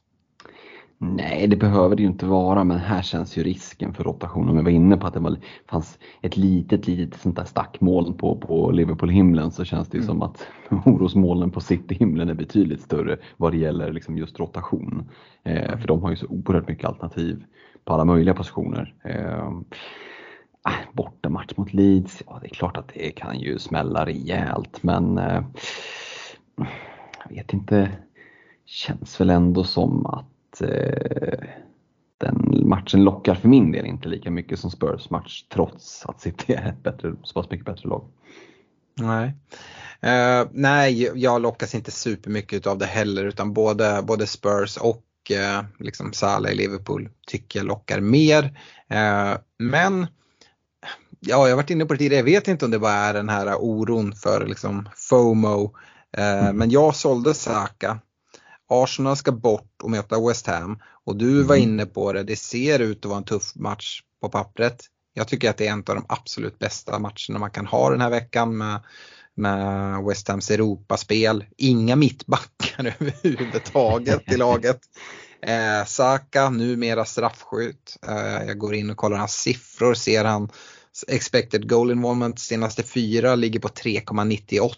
Nej, det behöver det ju inte vara, men här känns ju risken för rotation. Om jag var inne på att det var, fanns ett litet, litet sånt där stackmoln på, på Liverpool-himlen så känns det ju mm. som att [LAUGHS] orosmolnen på City-himlen är betydligt större vad det gäller liksom just rotation. Eh, för de har ju så oerhört mycket alternativ på alla möjliga positioner. Eh, bortamatch mot Leeds, ja det är klart att det kan ju smälla rejält men eh, jag vet inte, känns väl ändå som att eh, den matchen lockar för min del inte lika mycket som Spurs match trots att City är ett bättre, så pass mycket bättre lag. Nej. Uh, nej, jag lockas inte supermycket av det heller utan både, både Spurs och uh, liksom Salah i Liverpool tycker jag lockar mer. Uh, men ja, jag har varit inne på det tidigare, jag vet inte om det bara är den här oron för liksom FOMO. Eh, mm. Men jag sålde Saka. Arsenal ska bort och möta West Ham och du var mm. inne på det, det ser ut att vara en tuff match på pappret. Jag tycker att det är en av de absolut bästa matcherna man kan ha den här veckan med, med West Hams Europaspel. Inga mittbackar [LAUGHS] överhuvudtaget i laget. Eh, Saka, numera straffskytt. Eh, jag går in och kollar hans siffror, ser han expected goal involvement senaste fyra ligger på 3,98.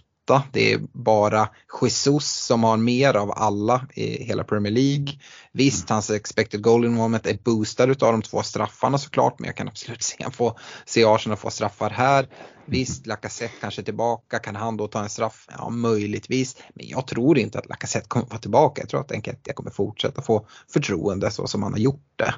Det är bara Jesus som har mer av alla i hela Premier League. Visst, hans expected goal involvement är boostad utav de två straffarna såklart, men jag kan absolut [LAUGHS] se, få, se Arsenal få straffar här. Visst, Lacazette kanske tillbaka, kan han då ta en straff? Ja, möjligtvis. Men jag tror inte att Lacazette kommer vara tillbaka. Jag tror att Enketia kommer fortsätta få förtroende så som han har gjort det.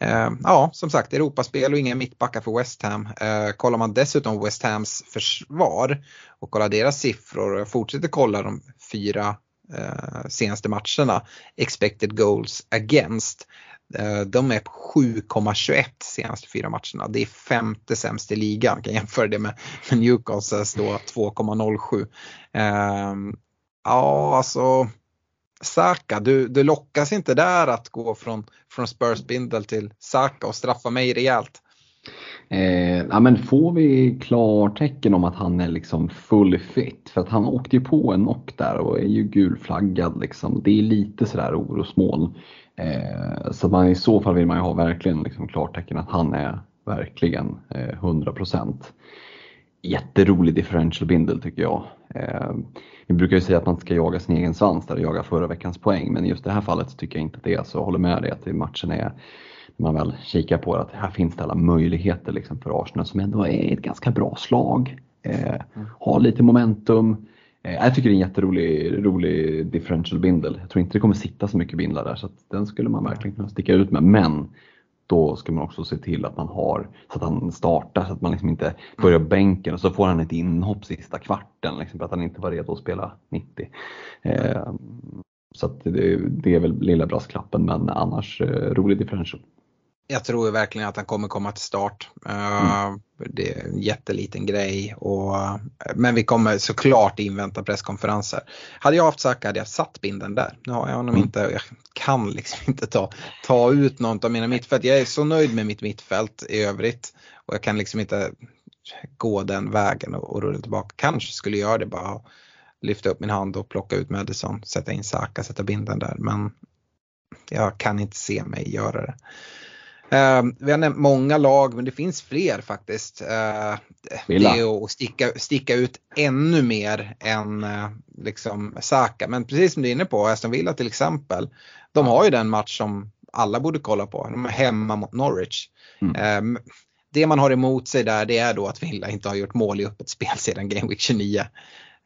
Eh, ja, som sagt Europaspel och inga mittbackar för West Ham. Eh, kollar man dessutom West Hams försvar och kollar deras siffror och fortsätter kolla de fyra eh, senaste matcherna, expected goals against. Eh, de är på 7,21 senaste fyra matcherna. Det är femte sämst i ligan. Jag kan jämföra det med, med Newcastles då 2,07. Eh, ja, alltså Saka, du, du lockas inte där att gå från, från Spurs bindel till Saka och straffa mig rejält? Eh, ja, men får vi klartecken om att han är liksom full fit? För att han åkte ju på en knock där och är ju gulflaggad. Liksom. Det är lite sådär orosmoln. Eh, så man, i så fall vill man ju ha verkligen liksom klartecken att han är verkligen eh, 100%. Jätterolig differential bindel tycker jag. Eh, vi brukar ju säga att man ska jaga sin egen svans där och jaga förra veckans poäng men i just det här fallet så tycker jag inte att det är så. Jag håller med dig att matchen är man väl kikar på det, att här finns det alla möjligheter liksom för Arsenal som ändå är ett ganska bra slag. Eh. Har lite momentum. Eh, jag tycker det är en jätterolig rolig differential bindel. Jag tror inte det kommer sitta så mycket bindlar där så den skulle man verkligen kunna sticka ut med. Men då ska man också se till att man har så att han startar så att man liksom inte börjar bänken och så får han ett inhopp sista kvarten liksom, för att han inte var redo att spela 90. Eh, så det, det, är väl lilla brasklappen men annars eh, rolig differential. Jag tror verkligen att han kommer komma till start. Mm. Det är en jätteliten grej. Och, men vi kommer såklart invänta presskonferenser. Hade jag haft Saka hade jag satt binden där. Nu har jag honom mm. inte. Jag kan liksom inte ta, ta ut något av mina mittfält. Jag är så nöjd med mitt mittfält i övrigt. Och jag kan liksom inte gå den vägen och, och rulla tillbaka. Kanske skulle göra det bara lyfta upp min hand och plocka ut Madison, sätta in Saka, sätta binden där. Men jag kan inte se mig göra det. Uh, vi har nämnt många lag men det finns fler faktiskt. Uh, det är att sticka, sticka ut ännu mer än uh, liksom Saka. Men precis som du är inne på, Aston Villa till exempel. De har ju den match som alla borde kolla på. De är hemma mot Norwich. Mm. det man har emot sig där det är då att Villa inte har gjort mål i öppet spel sedan Game Week 29.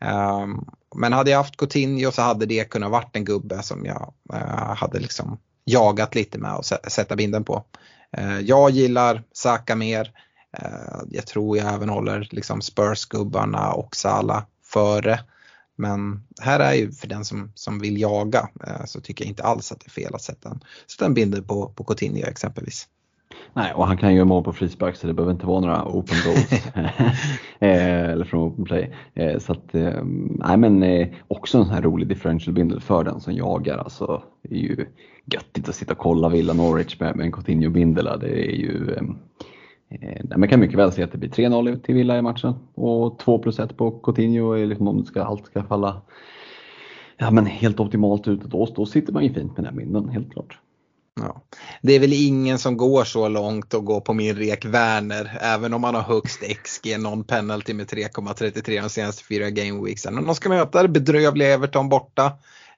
Um, men hade jag haft Coutinho så hade det kunnat varit en gubbe som jag uh, hade liksom jagat lite med att sätta binden på. Eh, jag gillar Saka mer. Eh, jag tror jag även håller liksom Spurs-gubbarna och Sala före. Men här är ju för den som, som vill jaga eh, så tycker jag inte alls att det är fel att sätta en, sätta en binder på, på Coutinho exempelvis. Nej, och han kan ju mål på frispark så det behöver inte vara några open goals. [LAUGHS] [LAUGHS] Eh, eller från open play. Eh, så att, eh, nej men också en sån här rolig differential bindel för den som jagar. Alltså, det är ju göttigt att sitta och kolla Villa Norwich med, med en Coutinho bindel. Det är ju Eh, man kan mycket väl se att det blir 3-0 till Villa i matchen och 2 plus 1 på Coutinho är liksom om det ska, allt ska falla ja, men helt optimalt ut. Då, då sitter man ju fint med den bilden, helt klart. Ja. Det är väl ingen som går så långt och går på min rek Werner, även om man har högst XG, någon penalty med 3,33 de senaste fyra gameweeksen. De ska möta det bedrövliga Everton borta.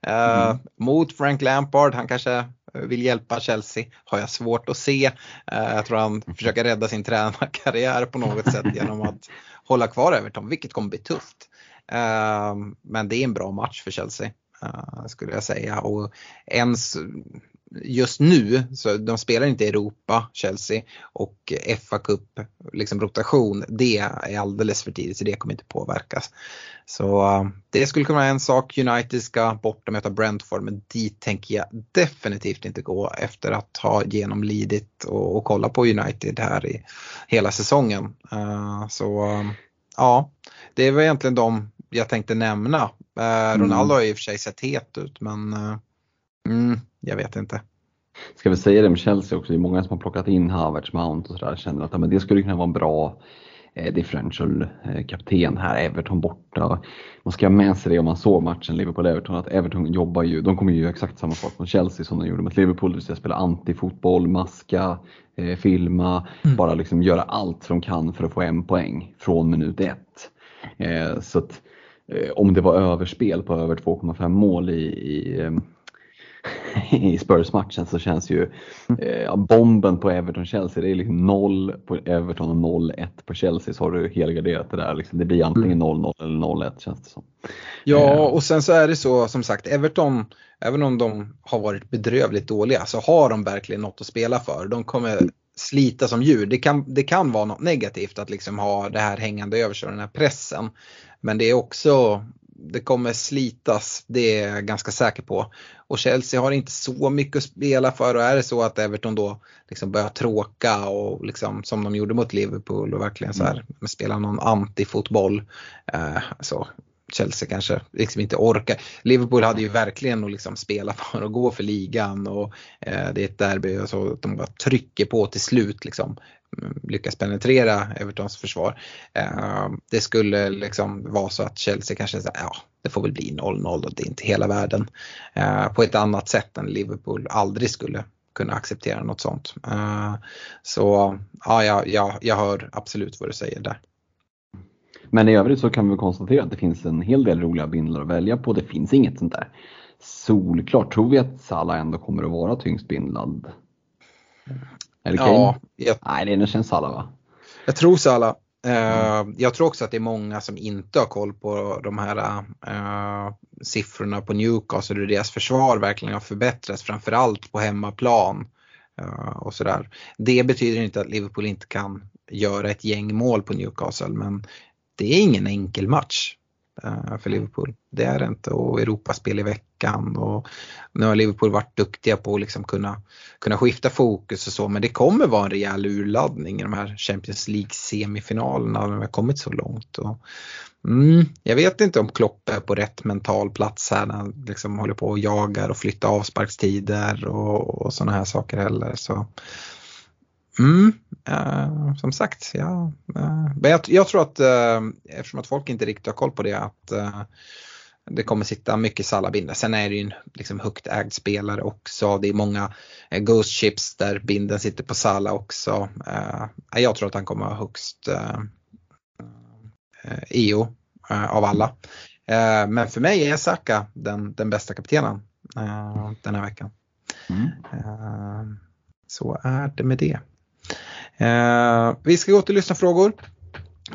Eh, mm. mot Frank Lampard, han kanske vill hjälpa Chelsea, har jag svårt att se. Uh, jag tror han försöker rädda sin tränarkarriär på något sätt genom att hålla kvar Everton, vilket kommer bli tufft. Uh, men det är en bra match för Chelsea. Uh, skulle jag säga. Och ens just nu, så de spelar inte i Europa, Chelsea, och FA Cup, liksom rotation, det är alldeles för tidigt så det kommer inte påverkas. Så uh, det skulle kunna vara en sak, United ska bort och möta Brentford men dit tänker jag definitivt inte gå efter att ha genomlidit och, och kolla på United här i hela säsongen. Uh, så uh, ja, det var egentligen de jag tänkte nämna. Mm. Ronaldo har i och för sig sett het ut men Mm, jag vet inte. Ska vi säga det med Chelsea också, det är många som har plockat in Havertz, Mount och sådär, känner att men det skulle kunna vara en bra eh, differential eh, här, Everton borta. Man ska ha med sig det om man såg matchen Liverpool-Everton, att Everton jobbar ju, de kommer ju göra exakt samma sak som Chelsea som de gjorde mot Liverpool, det vill säga spela antifotboll, maska, eh, filma, mm. bara liksom göra allt de kan för att få en poäng från minut ett. Eh, så att, eh, om det var överspel på över 2,5 mål i, i [LAUGHS] i Spurs-matchen så känns ju mm. eh, bomben på Everton-Chelsea, det är liksom 0 på Everton och 0-1 på Chelsea så har du helgarderat det där. Liksom, det blir antingen 0-0 mm. eller 0-1 känns det som. Ja eh. och sen så är det så som sagt Everton, även om de har varit bedrövligt dåliga så har de verkligen något att spela för. De kommer slita som djur. Det kan, det kan vara något negativt att liksom ha det här hängande över sig, den här pressen. Men det är också det kommer slitas, det är jag ganska säker på. Och Chelsea har inte så mycket att spela för och är det så att Everton då liksom börjar tråka och liksom som de gjorde mot Liverpool och verkligen så här mm. spela någon antifotboll. Eh, så Chelsea kanske liksom inte orkar. Liverpool hade ju verkligen att liksom spela för att gå för ligan och eh, det är ett derby och så att de bara trycker på till slut liksom mm, lyckas penetrera Evertons försvar. Eh, det skulle liksom vara så att Chelsea kanske säger ja det får väl bli 0-0 och det är inte hela världen. Eh, på ett annat sätt än Liverpool aldrig skulle kunna acceptera något sånt. Eh, så ja, jag, jag, jag hör absolut vad du säger där. Men i övrigt så kan vi konstatera att det finns en hel del roliga bindlar att välja på. Det finns inget sånt där solklart. Tror vi att Salah ändå kommer att vara tyngst bindlad? Är det Kane? Ja, jag, Nej, det känns Salah va? Jag tror Salah. Mm. Jag tror också att det är många som inte har koll på de här uh, siffrorna på Newcastle hur deras försvar verkligen har förbättrats framförallt på hemmaplan. Uh, och sådär. Det betyder inte att Liverpool inte kan göra ett gäng mål på Newcastle men det är ingen enkel match. eh, för Liverpool. Det är det inte och Europaspel i veckan och nu har Liverpool varit duktiga på att liksom kunna, kunna skifta fokus och så men det kommer vara en rejäl urladdning i de här Champions League semifinalerna när de har kommit så långt. Och, mm, jag vet inte om Klopp är på rätt mental plats här när han liksom håller på och jagar och flyttar avsparkstider och, och sådana här saker heller. Så, Mm, uh, som sagt, ja. Uh, men jag, jag, tror att uh, eftersom att folk inte riktigt har koll på det att det kommer sitta mycket Salah-binder. Sen är det ju en liksom, högt ägd spelare också. Det är många Ghost Chips där binden sitter på Salah också. jag tror att han kommer ha högst EO av alla. men för mig är Saka den, den bästa kaptenen den här veckan. Mm. så är det med det. Eh, vi ska gå till lyssnarfrågor.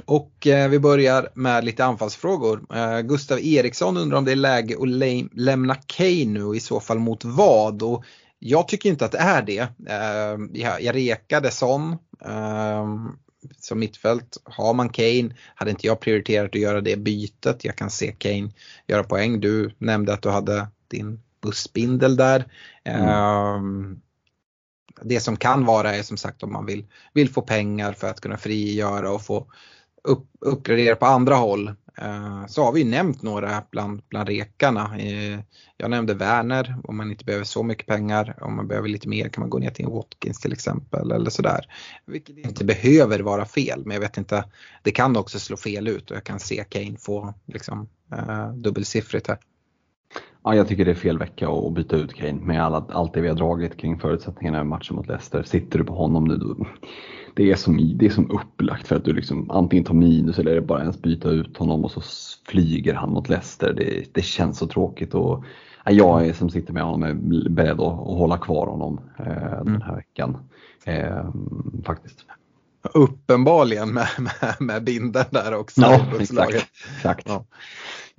Och eh, vi börjar med lite anfallsfrågor. Eh, Gustav Eriksson undrar om det är läge att lä lämna Kane nu och i så fall mot vad? Och jag tycker inte att det är det. Eh, jag, jag rekade Son eh, som mittfält. Har man Kane hade inte jag prioriterat att göra det bytet. Jag kan se Kane göra poäng. Du nämnde att du hade din bussbindel där. Mm. Det som kan vara är som sagt om man vill, vill få pengar för att kunna frigöra och få upp, uppgradera på andra håll. Eh, så har vi nämnt några bland, bland rekarna. Eh, jag nämnde Werner om man inte behöver så mycket pengar. Om man behöver lite mer kan man gå ner till en Watkins till exempel eller sådär. Vilket inte behöver vara fel men jag vet inte. Det kan också slå fel ut och jag kan se Kane få liksom, eh, dubbelsiffrigt här. Ja, jag tycker det är fel vecka att byta ut Kane med alla, allt det vi har dragit kring förutsättningarna i matchen mot Leicester. Sitter du på honom nu då, det är som, det är som upplagt för att du liksom antingen tar minus eller är det bara ens byta ut honom och så flyger han mot Leicester. Det, det känns så tråkigt och ja, jag är, som sitter med honom är beredd att, att hålla kvar honom eh, den mm. här veckan. Eh, faktiskt. Uppenbarligen med, med, med binden där också. Ja, exakt. exakt. Ja.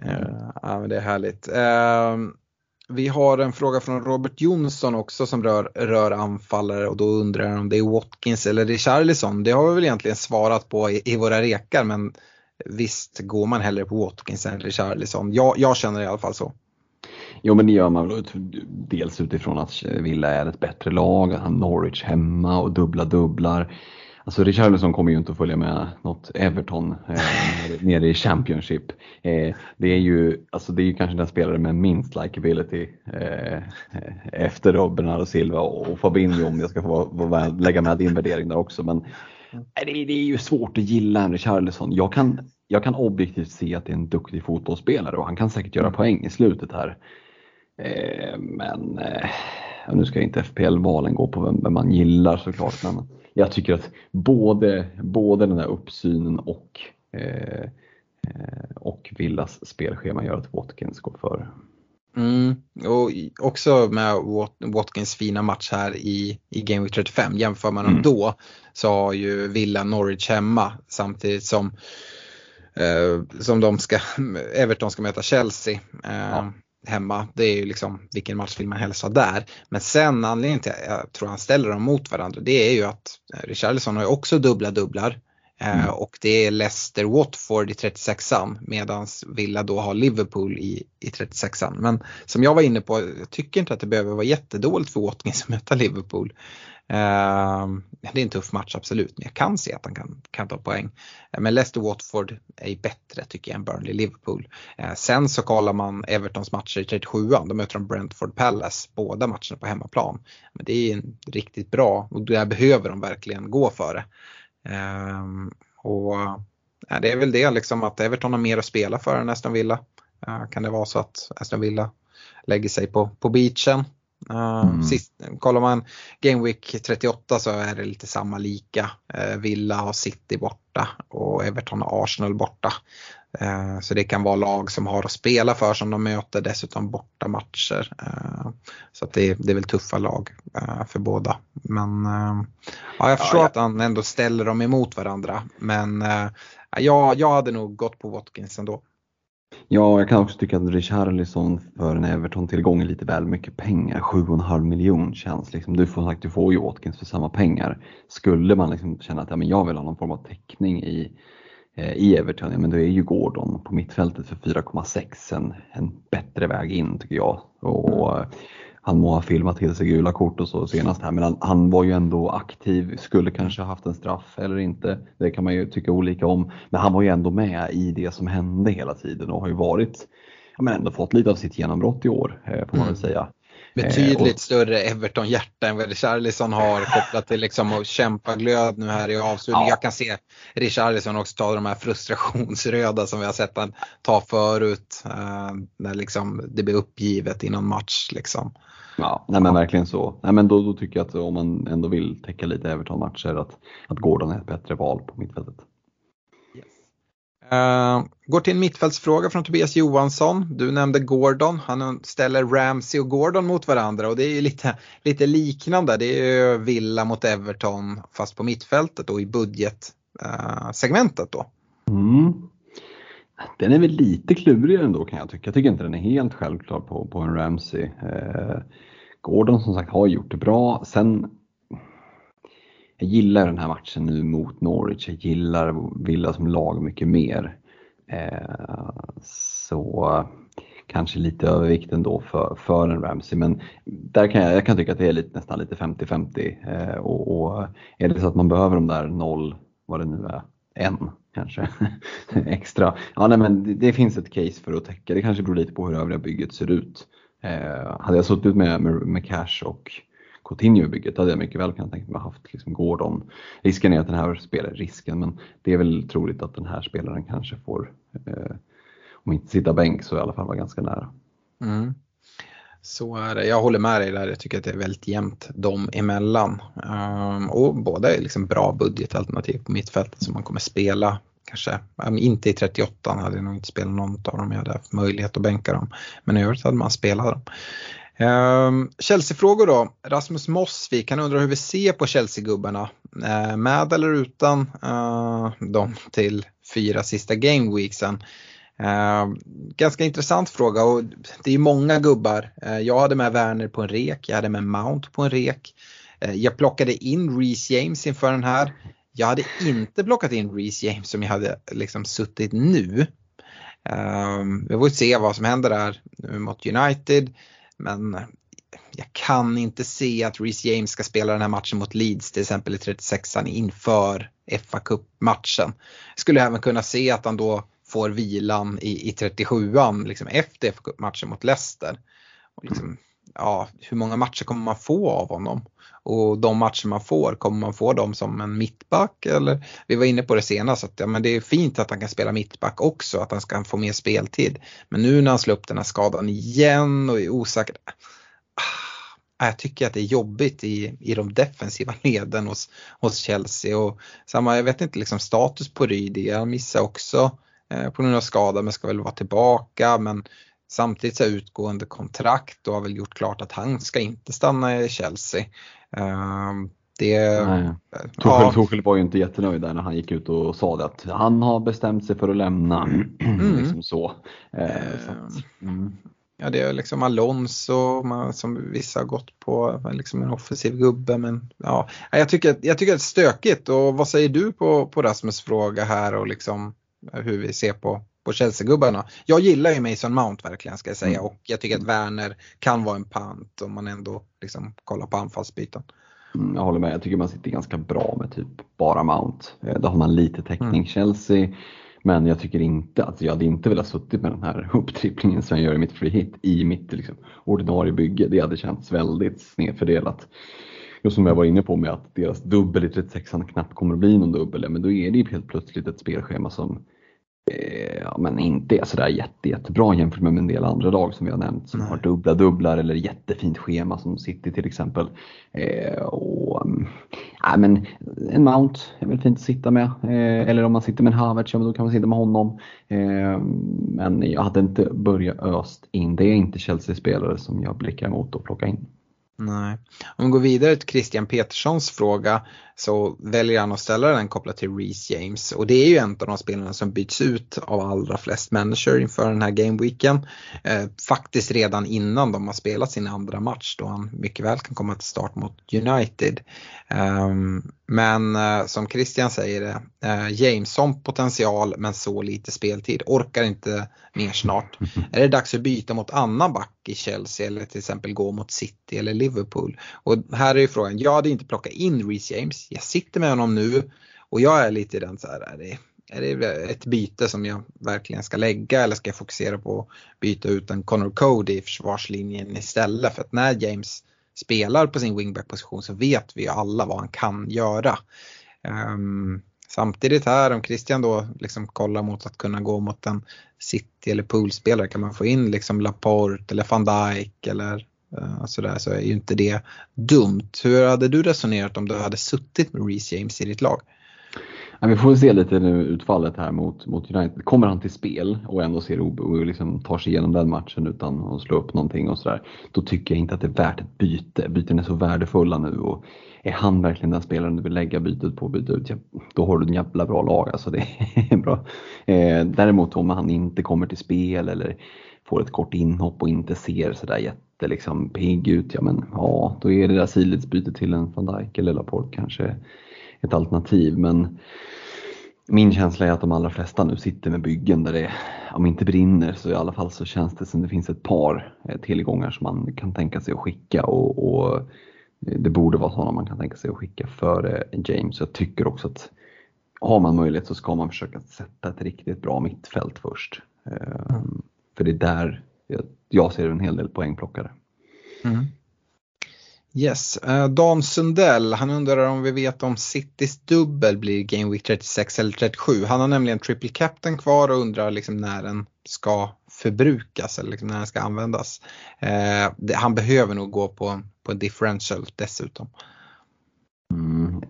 Uh, ja, men det är härligt. Uh, vi har en fråga från Robert Jonsson också som rör, rör anfallare och då undrar han om det är Watkins eller Richarlison. Det har vi väl egentligen svarat på i, i våra rekar men visst går man hellre på Watkins än Richarlison. Jag, jag känner i alla fall så. Jo men det gör man väl dels utifrån att Villa är ett bättre lag, Norwich hemma och dubbla dubblar. Alltså Richarlison kommer ju inte att följa med något Everton eh, nere i Championship. Eh, det, är ju, alltså det är ju kanske den spelare med minst likability eh, efter då Bernardo Silva och Fabinho om jag ska få, få lägga med din värdering där också. Men eh, det, det är ju svårt att gilla en Richarlison. Jag kan, jag kan objektivt se att det är en duktig fotbollsspelare och han kan säkert göra poäng i slutet här. Eh, men eh, nu ska inte FPL-valen gå på vem, vem man gillar såklart. Men jag tycker att både, både den här uppsynen och, eh, eh och Villas spelschema gör att Watkins går före. Mm, och också med Watkins fina match här i, i Game Week 35. Jämför man dem mm. då så har ju Villa Norwich hemma samtidigt som eh, som de ska, [LAUGHS] Everton ska möta Chelsea. Eh, ja hemma. Det är ju liksom vilken match vill man helst ha där. Men sen anledningen till att jag tror han ställer dem mot varandra det är ju att eh, Richarlison har ju också dubbla dubblar. Eh, mm. Och det är Leicester Watford i 36an medan Villa då har Liverpool i, i 36an. Men som jag var inne på, jag tycker inte att det behöver vara jättedåligt för Watkins att möta Liverpool. Ehm, det är en tuff match absolut, men jag kan se att han kan, kan ta poäng. Eh, men Leicester-Watford är bättre tycker jag än Burnley-Liverpool. Eh, sen så kollar man Evertons matcher i 37an, då möter de Brentford Palace, båda matcherna på hemmaplan. Men det är en riktigt bra och där behöver de verkligen gå för det. Ehm, och det är väl det liksom att Everton har mer att spela för än Aston Villa. Eh, kan det vara så att Aston Villa lägger sig på, på beachen Mm. Sist, kollar man Game Week 38 så är det lite samma lika. Uh, Villa har City borta och Everton har Arsenal borta. Uh, så det kan vara lag som har att spela för som de möter dessutom borta matcher. Uh, så det, det är väl tuffa lag för båda. Men ja, jag förstår ja, ja. att han ändå ställer dem emot varandra. Men ja, jag hade nog gått på Watkins ändå. Ja, jag kan också tycka att Richarlison för en Everton-tillgång är lite väl mycket pengar. 7,5 miljon känns liksom. Du får sagt, du får ju Watkins för samma pengar. Skulle man liksom känna att ja, men jag vill ha någon form av täckning i, eh, i Everton, ja men då är ju Gordon på mittfältet för 4,6 en, en bättre väg in tycker jag. Och eh, han må ha filmat till sig gula kort och så senast här men han, han, var ju ändå aktiv, skulle kanske ha haft en straff eller inte. Det kan man ju tycka olika om. Men han var ju ändå med i det som hände hela tiden och har ju varit, ja, men ändå fått lite av sitt genombrott i år får man väl mm. säga. Betydligt eh, och, större Everton-hjärta än vad Richarlison har kopplat till liksom att kämpa glöd nu här i avslutningen. Ja. Jag kan se Richarlison också ta de här frustrationsröda som vi har sett han ta förut. Eh, när liksom det blir uppgivet i någon match. Liksom. Ja, nej men verkligen så. Nej men då, då tycker jag att om man ändå vill täcka lite Everton-matcher att, att Gordon är ett bättre val på mittfältet. Uh, går till en mittfältsfråga från Tobias Johansson. Du nämnde Gordon. Han ställer Ramsey och Gordon mot varandra och det är lite, lite liknande. Det är ju Villa mot Everton fast på mittfältet och i budgetsegmentet uh, då. Mm. Den är väl lite klurigare ändå kan jag tycka. Jag tycker inte den är helt självklar på, på en Ramsey. Uh, Gordon som sagt har gjort det bra. Sen jag gillar den här matchen nu mot Norwich. Jag gillar Villa som lag mycket mer. Eh, så kanske lite övervikt ändå för, för en Ramsey. Men där kan jag, jag kan tycka att det är lite, nästan lite 50-50. Eh, och, och, är det så att man behöver de där noll, vad det nu är, en kanske [LAUGHS] extra. Ja, nej, men det, det, finns ett case för att täcka. Det kanske beror lite på hur övriga bygget ser ut. Eh, hade jag suttit med, med, med cash och Coutinho-bygget hade jag mycket väl kunnat tänka mig haft liksom Gordon. Risken är att den här spelaren, risken, men det är väl troligt att den här spelaren kanske får, eh, om inte sitta bänk så i alla fall vara ganska nära. Mm. Så är det. Jag håller med dig där. Jag tycker att det är väldigt jämnt dem emellan. Um, och båda är liksom bra budgetalternativ på mittfältet som man kommer spela. Kanske, inte i 38 hade jag nog inte spelat något av dem. Jag hade haft möjlighet att bänka dem. Men i övrigt hade man spelat dem. Um, Chelsea-frågor då. Rasmus Mossvik, han undrar hur vi ser på Chelsea-gubbarna. Uh, med eller utan eh, uh, de till fyra sista gameweeksen. Uh, ehm, ganska intressant fråga och det är många gubbar. Uh, jag hade med Werner på en rek, jag hade med Mount på en rek. Uh, jag plockade in Reece James inför den här. Jag hade inte plockat in Reece James som jag hade liksom suttit nu. Ehm, vi får se vad som händer där mot United. Men eh, jag kan inte se att Reece James ska spela den här matchen mot Leeds till exempel i 36an inför fa Cup-matchen. Skulle även kunna se att han då får vilan i, i 37an liksom efter fa Cup-matchen mot Leicester. Och liksom, ja, hur många matcher kommer man få av honom? Och de matcher man får, kommer man få dem som en mittback? Eller, vi var inne på det senast, att ja, men det är fint att han kan spela mittback också, att han ska få mer speltid. Men nu när han slår upp den här skadan igen och är osäker. Ah, jag tycker att det är jobbigt i, i de defensiva [LAUGHS] leden hos, hos Chelsea. Och samma, jag vet inte liksom status på Rydie, han missar också eh, på grund av skada men ska väl vara tillbaka. Men samtidigt så utgående kontrakt och har väl gjort klart att han ska inte stanna i Chelsea. Ehm, det, Nej. Tuchel, ja. Tuchel var ju inte jättenöjd där när han gick ut och sa det att han har bestämt sig för att lämna. Mm. [CLEARS THROAT] liksom så. Eh, ehm, mm. Ja det är liksom Alonso som vissa har gått på, liksom en offensiv gubbe men ja. Jag tycker, jag tycker det är stökigt och vad säger du på, på Rasmus fråga här och liksom hur vi ser på, på Chelsea-gubbarna. Jag gillar ju Mason Mount verkligen ska jag säga mm. och jag tycker att Werner kan vara en pant om man ändå liksom kollar på anfallsbyten. Mm, jag håller med, jag tycker man sitter ganska bra med typ bara Mount. Eh, då har man lite täckning. Mm. Chelsea men jag tycker inte, alltså jag hade inte velat suttit med den här [LAUGHS] upptripplingen som jag gör i mitt free hit i mitt liksom, ordinarie bygge. Det hade känts väldigt snedfördelat. Just som jag var inne på med att deras dubbel i 36an knappt kommer att bli någon dubbel, men då är det ju helt plötsligt ett spelschema som ja, men inte är sådär jätte, jättebra jämfört med en del andra lag som vi har nämnt som Nej. har dubbla dubblar eller jättefint schema som City till exempel. Eh, och, ja, men en Mount är väl fint att sitta med. Eh, eller om man sitter med en Havertz, ja, då kan man sitta med honom. Eh, men jag hade inte börjat öst in. Det är inte Chelsea-spelare som jag blickar emot att plocka in. Nej. Om vi går vidare till Christian Peterssons fråga så väljer han att ställa den kopplat till Reece James och det är ju en av de spelarna som byts ut av allra flest människor inför den här gameweeken. Eh, faktiskt redan innan de har spelat sin andra match då han mycket väl kan komma till start mot United. Eh, men eh, som Christian säger det, eh, James som potential men så lite speltid, orkar inte mer snart. [LAUGHS] är det dags att byta mot annan back i Chelsea eller till exempel gå mot City eller Liverpool? Och här är ju frågan, jag hade inte plockat in Reece James jag sitter med honom nu och jag är lite i den så här, är det, är det ett byte som jag verkligen ska lägga eller ska jag fokusera på att byta ut en Connor Cody i försvarslinjen istället? För att när James spelar på sin wingback-position så vet vi ju alla vad han kan göra. Um, samtidigt här om Christian då liksom kollar mot att kunna gå mot en City eller poolspelare kan man få in liksom Laporte eller van Dijk eller eh, alltså uh, sådär, så är ju inte det dumt. Hur hade du resonerat om du hade suttit med Reece James i ditt lag? Ja, vi får se lite nu utfallet här mot, mot United. Kommer han till spel och ändå ser och liksom tar sig igenom den matchen utan att slå upp någonting och sådär. Då tycker jag inte att det är värt ett byte. Byten är så värdefulla nu och är han verkligen den spelaren du vill lägga bytet på, och byta ut, ja, då har du en jävla bra lag. Alltså det är bra. Eh, däremot om han inte kommer till spel eller får ett kort inhopp och inte ser sådär jätte liksom, pigg ut, ja men ja, då är det där sidledsbytet till en van Dijk eller Laporte kanske ett alternativ. Men min känsla är att de allra flesta nu sitter med byggen där det, om inte brinner, så i alla fall så känns det som det finns ett par eh, tillgångar som man kan tänka sig att skicka och, och det borde vara sådana man kan tänka sig att skicka före James. Jag tycker också att har man möjlighet så ska man försöka sätta ett riktigt bra mittfält först. Mm. För det är där jag ser en hel del poängplockare. Mm. Yes, uh, Dan Sundell, han undrar om vi vet om Citys dubbel blir Game Week 36 eller 37. Han har nämligen triple captain kvar och undrar liksom när den ska förbrukas eller liksom när den ska användas. Uh, det, han behöver nog gå på, på en differential dessutom. Mm.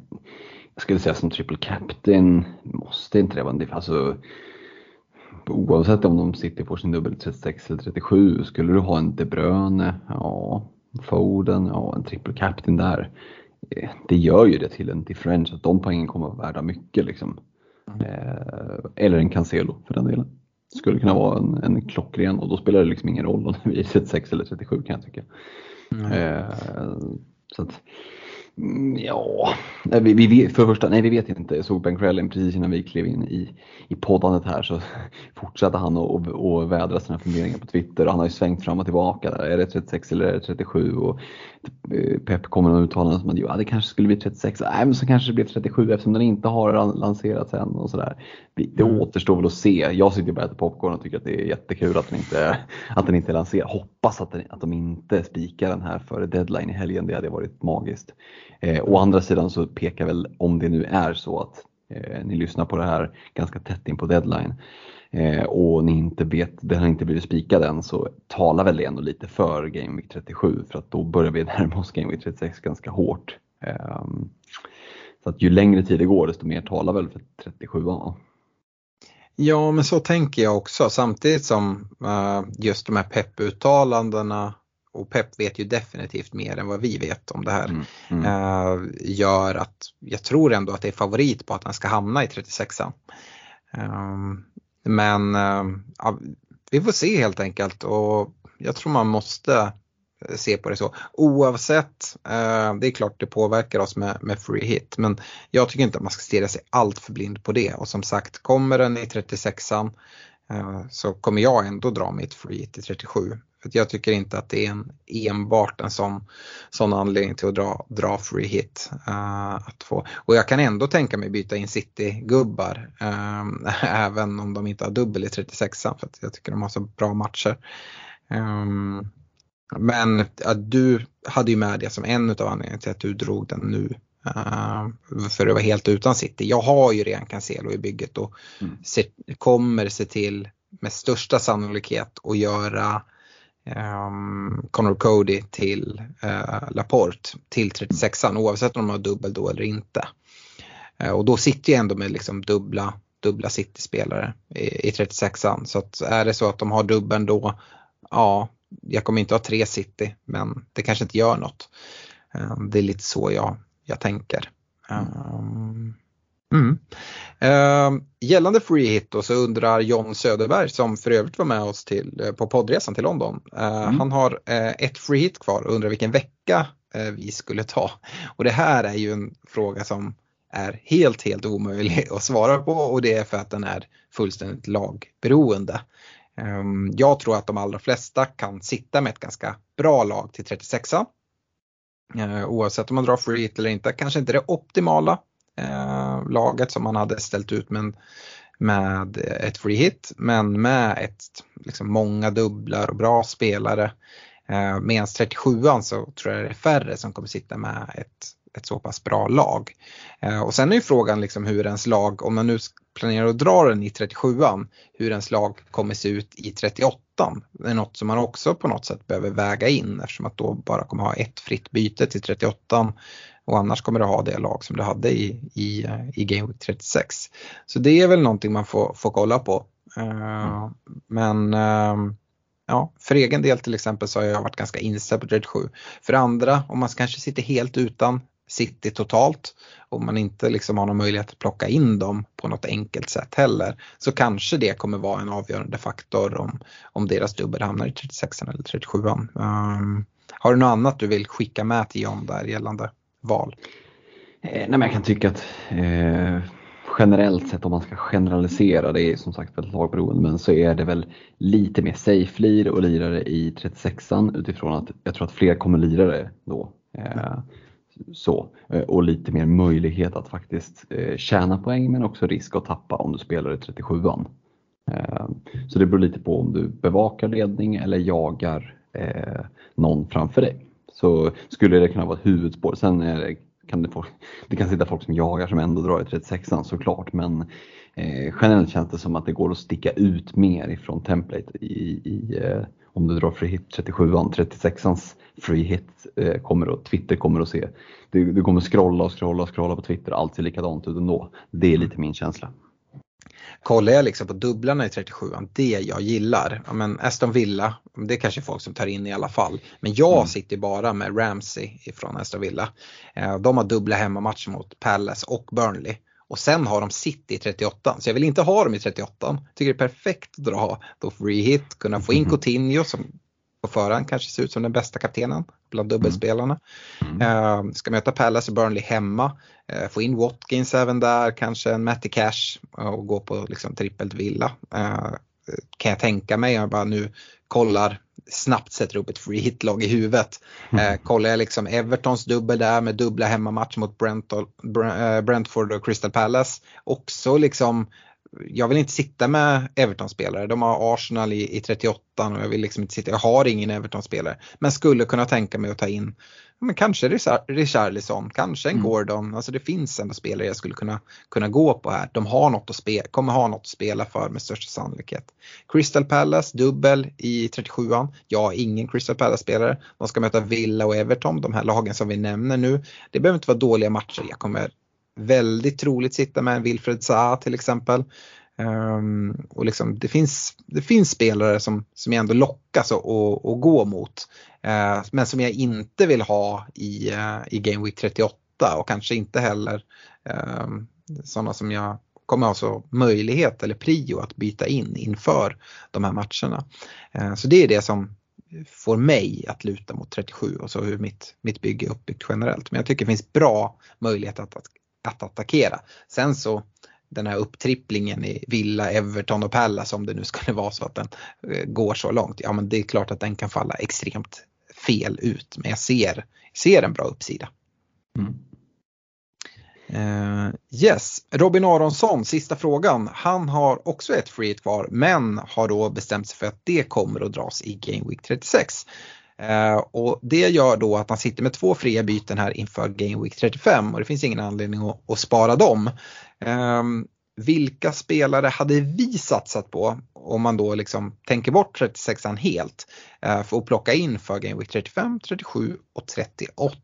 Jag skulle säga som triple captain måste inte det vara en differential. Alltså, oavsett om de sitter på sin dubbel 36 eller 37, skulle du ha en De Bruyne, ja, Foden, ja, en triple captain där. Eh, det gör ju det till en differential, att de poängen kommer att vara värda mycket liksom. Mm. Eh, eller en Cancelo för den delen. Skulle kunna vara en, en klockren och då spelar det liksom ingen roll om det är 36 eller 37 kan jag tycka. Mm. Eh, så att, ja, vi, vi, för det första, nej vi vet inte. Jag såg Ben Crellin precis innan vi klev in i, i poddandet här så [LAUGHS] fortsatte han att vädra sina funderingar på Twitter och han har ju svängt fram och tillbaka. Där. Är det 36 eller är det 37? Och eh, Pep kommer med uttalanden som att ja, det kanske skulle bli 36, nej men så kanske det blir 37 eftersom den inte har lanserats än och sådär. Det mm. återstår väl att se. Jag sitter bara och äter popcorn och tycker att det är jättekul att den inte, att den inte är lanserad. Hoppas att, den, att de inte spikar den här före deadline i helgen, det hade varit magiskt. Eh, å andra sidan så pekar väl, om det nu är så att eh, ni lyssnar på det här ganska tätt in på deadline eh, och ni inte vet, det har inte blivit spikad än så talar väl det ändå lite för Game Week 37 för att då börjar vi [LAUGHS] närma oss Game Week 36 ganska hårt. Eh, så att ju längre tid det går desto mer talar väl för 37 ja. Ja men så tänker jag också samtidigt som uh, just de här pepputtalandena och Pep vet ju definitivt mer än vad vi vet om det här. Mm, mm. Uh, gör att jag tror ändå att det är favorit på att han ska hamna i 36an. Uh, ehm, men uh, ja, vi får se helt enkelt och jag tror man måste se på det så. Oavsett, det är klart det påverkar oss med, med free hit men jag tycker inte att man ska stirra sig allt för blind på det och som sagt kommer den i 36an så kommer jag ändå dra mitt free hit i 37. För jag tycker inte att det är en, enbart en sån, sån anledning till att dra, dra free hit. Uh, att få. Och jag kan ändå tänka mig byta in City-gubbar uh, [LAUGHS] även om de inte har dubbel i 36 för att jag tycker de har så bra matcher. Um, men uh, du hade ju med det som en av anledningarna till att du drog den nu. Uh, för att vara helt utan City. Jag har ju redan Cancelo i bygget och mm. se, kommer se till med största sannolikhet att göra um, Connor Cody till uh, Laporte till 36an oavsett om de har dubbel då eller inte. Uh, och då sitter jag ändå med liksom dubbla, dubbla City-spelare i, i 36an så att är det så att de har dubbeln då, ja jag kommer inte ha tre city men det kanske inte gör något. Det är lite så jag, jag tänker. Um, Mm. Uh, gällande free hit då så undrar John Söderberg som för övrigt var med oss till, uh, på poddresan till London. Uh, mm. Han har eh, ett free hit kvar och undrar vilken vecka vi skulle ta. Och det här är ju en fråga som är helt, helt omöjlig att svara på och det är för att den är fullständigt lagberoende. Um, jag tror att de allra flesta kan sitta med ett ganska bra lag till 36 Oavsett om man drar free hit eller inte, kanske inte det optimala eh, laget som man hade ställt ut med, med ett free hit men med ett, liksom många dubblar och bra spelare. Eh, Medan 37an så tror jag det är färre som kommer sitta med ett, ett så pass bra lag. Eh, och sen är ju frågan liksom hur ens lag, om man nu planerar att dra den i 37an, hur ens lag kommer se ut i 38 Det är något som man också på något sätt behöver väga in eftersom att då bara kommer ha ett fritt byte till 38 och annars kommer du ha det lag som du hade i, i, i Game Week 36. Så det är väl någonting man får, får kolla på. Uh, men uh, ja, för egen del till exempel så har jag varit ganska inställd på 37. För andra, om man kanske sitter helt utan City totalt och man inte liksom har någon möjlighet att plocka in dem på något enkelt sätt heller så kanske det kommer vara en avgörande faktor om, om deras dubbel hamnar i 36 eller 37. Um, ehm, har du något annat du vill skicka med till John där gällande val? Eh, nej, men jag kan tycka att eh, generellt sett om man ska generalisera, det är som sagt väldigt lagberoende, men så är det väl lite mer safe-lir och lirare i 36an utifrån att jag tror att fler kommer lirare då. Eh, så, eh, och lite mer möjlighet att faktiskt eh, tjäna poäng men också risk att tappa om du spelar i 37an. Ehm, så det beror lite på om du bevakar ledning eller jagar eh, någon framför dig så skulle det kunna vara ett huvudspår. Sen det, kan det, folk, det kan sitta folk som jagar som ändå drar i 36an såklart men generellt känns det som att det går att sticka ut mer ifrån template i, i om du drar free hit 37an, 36ans free hit eh, kommer och Twitter kommer att se. Du, du kommer scrolla och scrolla och scrolla på Twitter, allt ser likadant ut ändå. Det är lite min känsla. Kollar jag liksom på dubblarna i 37 det jag gillar, ja, men Aston Villa, det är kanske folk som tar in i alla fall. Men jag mm. sitter bara med Ramsey ifrån Aston Villa. Eh, de har dubbla hemmamatcher mot Palace och Burnley. Och sen har de City i 38 så jag vill inte ha dem i 38 Tycker det är perfekt att dra då free hit, kunna få in mm. Coutinho som på förhand kanske ser ut som den bästa kaptenen bland dubbelspelarna. Mm. Uh, ska möta Palace och Burnley hemma. Uh, få in Watkins även där, kanske en Matty Cash och gå på liksom trippelt villa. Kan jag tänka mig, jag bara nu kollar snabbt sätter upp ett free hit-lag i huvudet. Mm. kollar jag liksom Evertons dubbel där med dubbla hemmamatcher mot Brentford och Crystal Palace. Också liksom jag vill inte sitta med Everton-spelare. De har Arsenal i, i 38 och jag vill liksom inte sitta, jag har ingen Everton-spelare. Men skulle kunna tänka mig att ta in men kanske Richarlison, kanske en mm. Gordon. Alltså det finns ändå spelare jag skulle kunna, kunna gå på här. De har något att spela, kommer ha något att spela för med största sannolikhet. Crystal Palace, dubbel i 37an. Jag har ingen Crystal Palace-spelare. De ska möta Villa och Everton, de här lagen som vi nämner nu. Det behöver inte vara dåliga matcher. Jag kommer väldigt troligt sitta med en Wilfred Zaha till exempel. Um, och liksom, det, finns, det finns spelare som, som jag ändå lockas att, att, att gå mot. Uh, men som jag inte vill ha i, uh, i Game Week 38 och kanske inte heller um, sådana som jag kommer ha så möjlighet eller prio att byta in inför de här matcherna. Uh, så det är det som får mig att luta mot 37 och så hur mitt, mitt bygge är uppbyggt generellt. Men jag tycker det finns bra möjlighet att, att, att attackera. Sen så den här upptripplingen i Villa, Everton och Pallas om det nu skulle [LAUGHS] vara så att den eh, går så långt. Ja men det är klart att den kan falla extremt fel ut men jag ser, ser en bra uppsida. Mm. Uh, yes, Robin Aronsson, sista frågan. Han har också ett free kvar men har då bestämt sig för att det kommer att dras i Game Week 36. Eh, och det gör då att man sitter med två fria byten här inför Game Week 35 och det finns ingen anledning att, att spara dem. Ehm, vilka spelare hade vi satsat på om man då liksom tänker bort 36an helt eh, för att plocka in för Game Week 35, 37 och 38?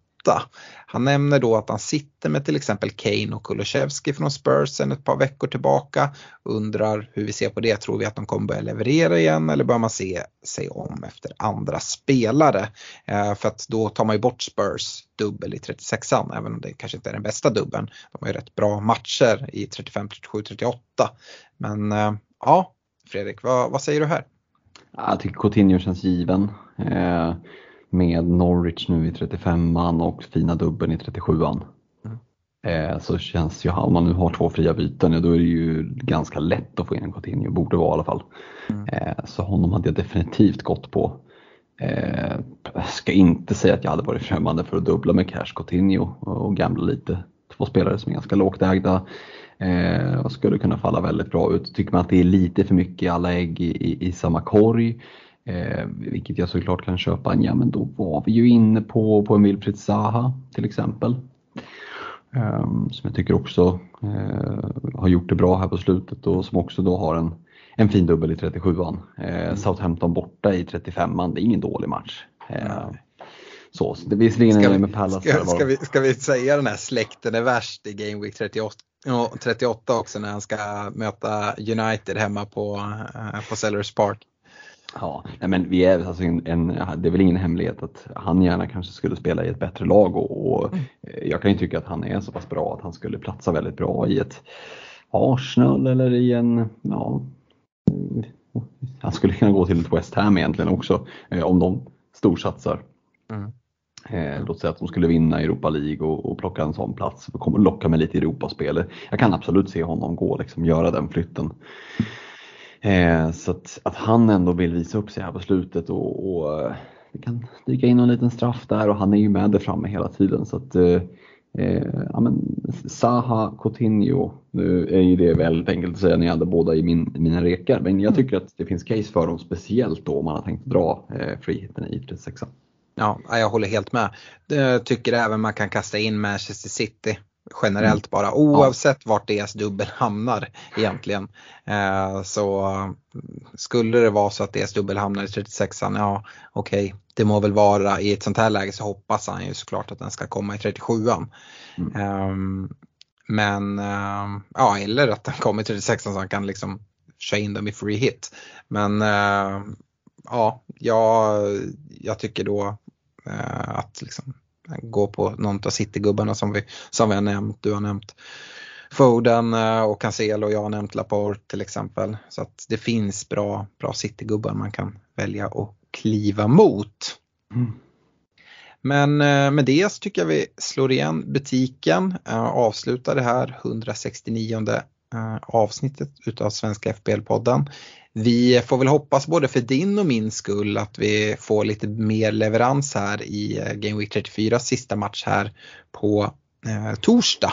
Han nämner då att han sitter med till exempel Kane och Kulusevski från Spurs sen ett par veckor tillbaka. Undrar hur vi ser på det, tror vi att de kommer börja leverera igen eller bör man se sig om efter andra spelare? Eh, för att då tar man ju bort Spurs dubbel i 36an, även om det kanske inte är den bästa dubbeln. De har ju rätt bra matcher i 35, 37, 38. Men eh, ja, Fredrik, vad, vad säger du här? Jag tycker Coutinho känns given. Eh, med Norwich nu i 35an och fina dubbeln i 37an. Mm. Eh, så känns ju, om man nu har två fria byten, då är det ju ganska lätt att få in en Coutinho, borde vara i alla fall. Mm. Eh, så honom hade jag definitivt gått på. Eh, jag ska inte säga att jag hade varit främmande för att dubbla med Cash Coutinho och gambla lite. Två spelare som är ganska lågt ägda och skulle kunna falla väldigt bra ut. Tycker man att det är lite för mycket alla ägg i, i, i samma korg Eh, vilket jag såklart kan köpa. Ja men då var vi ju inne på, på en Wilfried Zaha till exempel. Eh, som jag tycker också eh, har gjort det bra här på slutet och som också då har en, en fin dubbel i 37an. Eh, mm. Southampton borta i 35an, det är ingen dålig match. Eh, så, så det visserligen ska vi, med Palace. Ska, ska, vi, ska vi säga den här släkten är värst i Game Week 38? 38 också när han ska möta United hemma på, eh, på Sellers Park. Ja, men vi är, alltså en, en, det är väl ingen hemlighet att han gärna kanske skulle spela i ett bättre lag och, och mm. jag kan ju tycka att han är så pass bra att han skulle platsa väldigt bra i ett Arsenal eller i en, ja, han skulle kunna gå till ett West Ham egentligen också eh, om de storsatsar. Mm. Eh, låt säga att de skulle vinna Europa League och, och plocka en sån plats och locka med lite Europaspel. Jag kan absolut se honom gå liksom göra den flytten. Eh, så att, att, han ändå vill visa upp sig här på slutet och, och eh, det kan dyka in en liten straff där och han är ju med där framme hela tiden. Så att, eh, eh ja, men Saha, Coutinho, nu är ju det väldigt enkelt att säga när jag hade båda i min, mina rekar. Men jag tycker att det finns case för dem speciellt då om man har tänkt dra eh, friheten i 36 Ja, jag håller helt med. Jag tycker även man kan kasta in Manchester City generellt bara oavsett ja. vart deras dubbel hamnar egentligen. Eh, så skulle det vara så att deras dubbel hamnar i 36an, ja okej, okay, det må väl vara i ett sånt här läge så hoppas han ju såklart att den ska komma i 37an. Mm. Eh, men eh, ja, eller att den kommer i 36an så han kan liksom köra in dem i free hit. Men eh, ja, jag, jag tycker då eh, att liksom gå på någon av Citygubbarna som vi, som vi har nämnt. Du har nämnt Foden eh, och Cancelo och jag har nämnt Laporte till exempel. Så att det finns bra, bra Citygubbar man kan välja att kliva mot. Mm. Men eh, med det så tycker jag vi slår igen butiken, eh, avslutar det här 169 avsnittet utav Svenska FBL-podden vi får väl hoppas både för din och min skull att vi får lite mer leverans här i eh, Game Week 34 sista match här på eh, torsdag.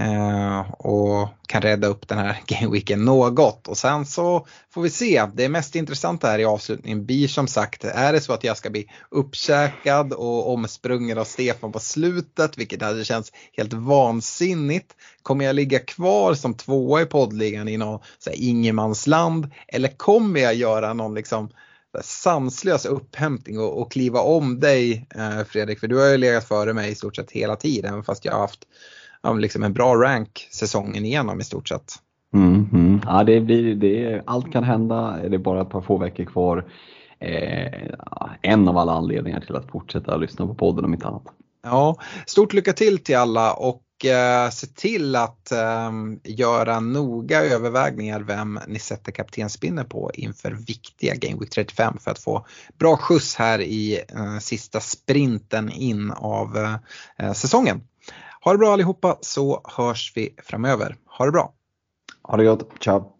Eh, och kan rädda upp den här [LAUGHS] gameweeken något. Och sen så får vi se. Det mest intressanta här i avslutningen blir som sagt, är det så att jag ska bli uppkäkad och omsprungen av Stefan på slutet, vilket hade känts helt vansinnigt. Kommer jag ligga kvar som tvåa i poddligan i någon så ingenmansland eller kommer jag göra någon liksom sanslös upphämtning och, och kliva om dig eh, Fredrik, för du har ju legat före mig i stort sett hela tiden fast jag har haft liksom en bra rank säsongen igenom i stort sett. Mm, mm. Ja, det blir, det, allt kan hända, det är bara ett par få veckor kvar. Eh, en av alla anledningar till att fortsätta lyssna på podden om inte annat. Ja, stort lycka till till alla och eh, se till att eh, göra noga övervägningar vem ni sätter kaptensbindeln på inför viktiga Game Week 35 för att få bra skjuts här i eh, sista sprinten in av eh, säsongen. Ha det bra allihopa så hörs vi framöver. Ha det bra! Ha det gott, ciao!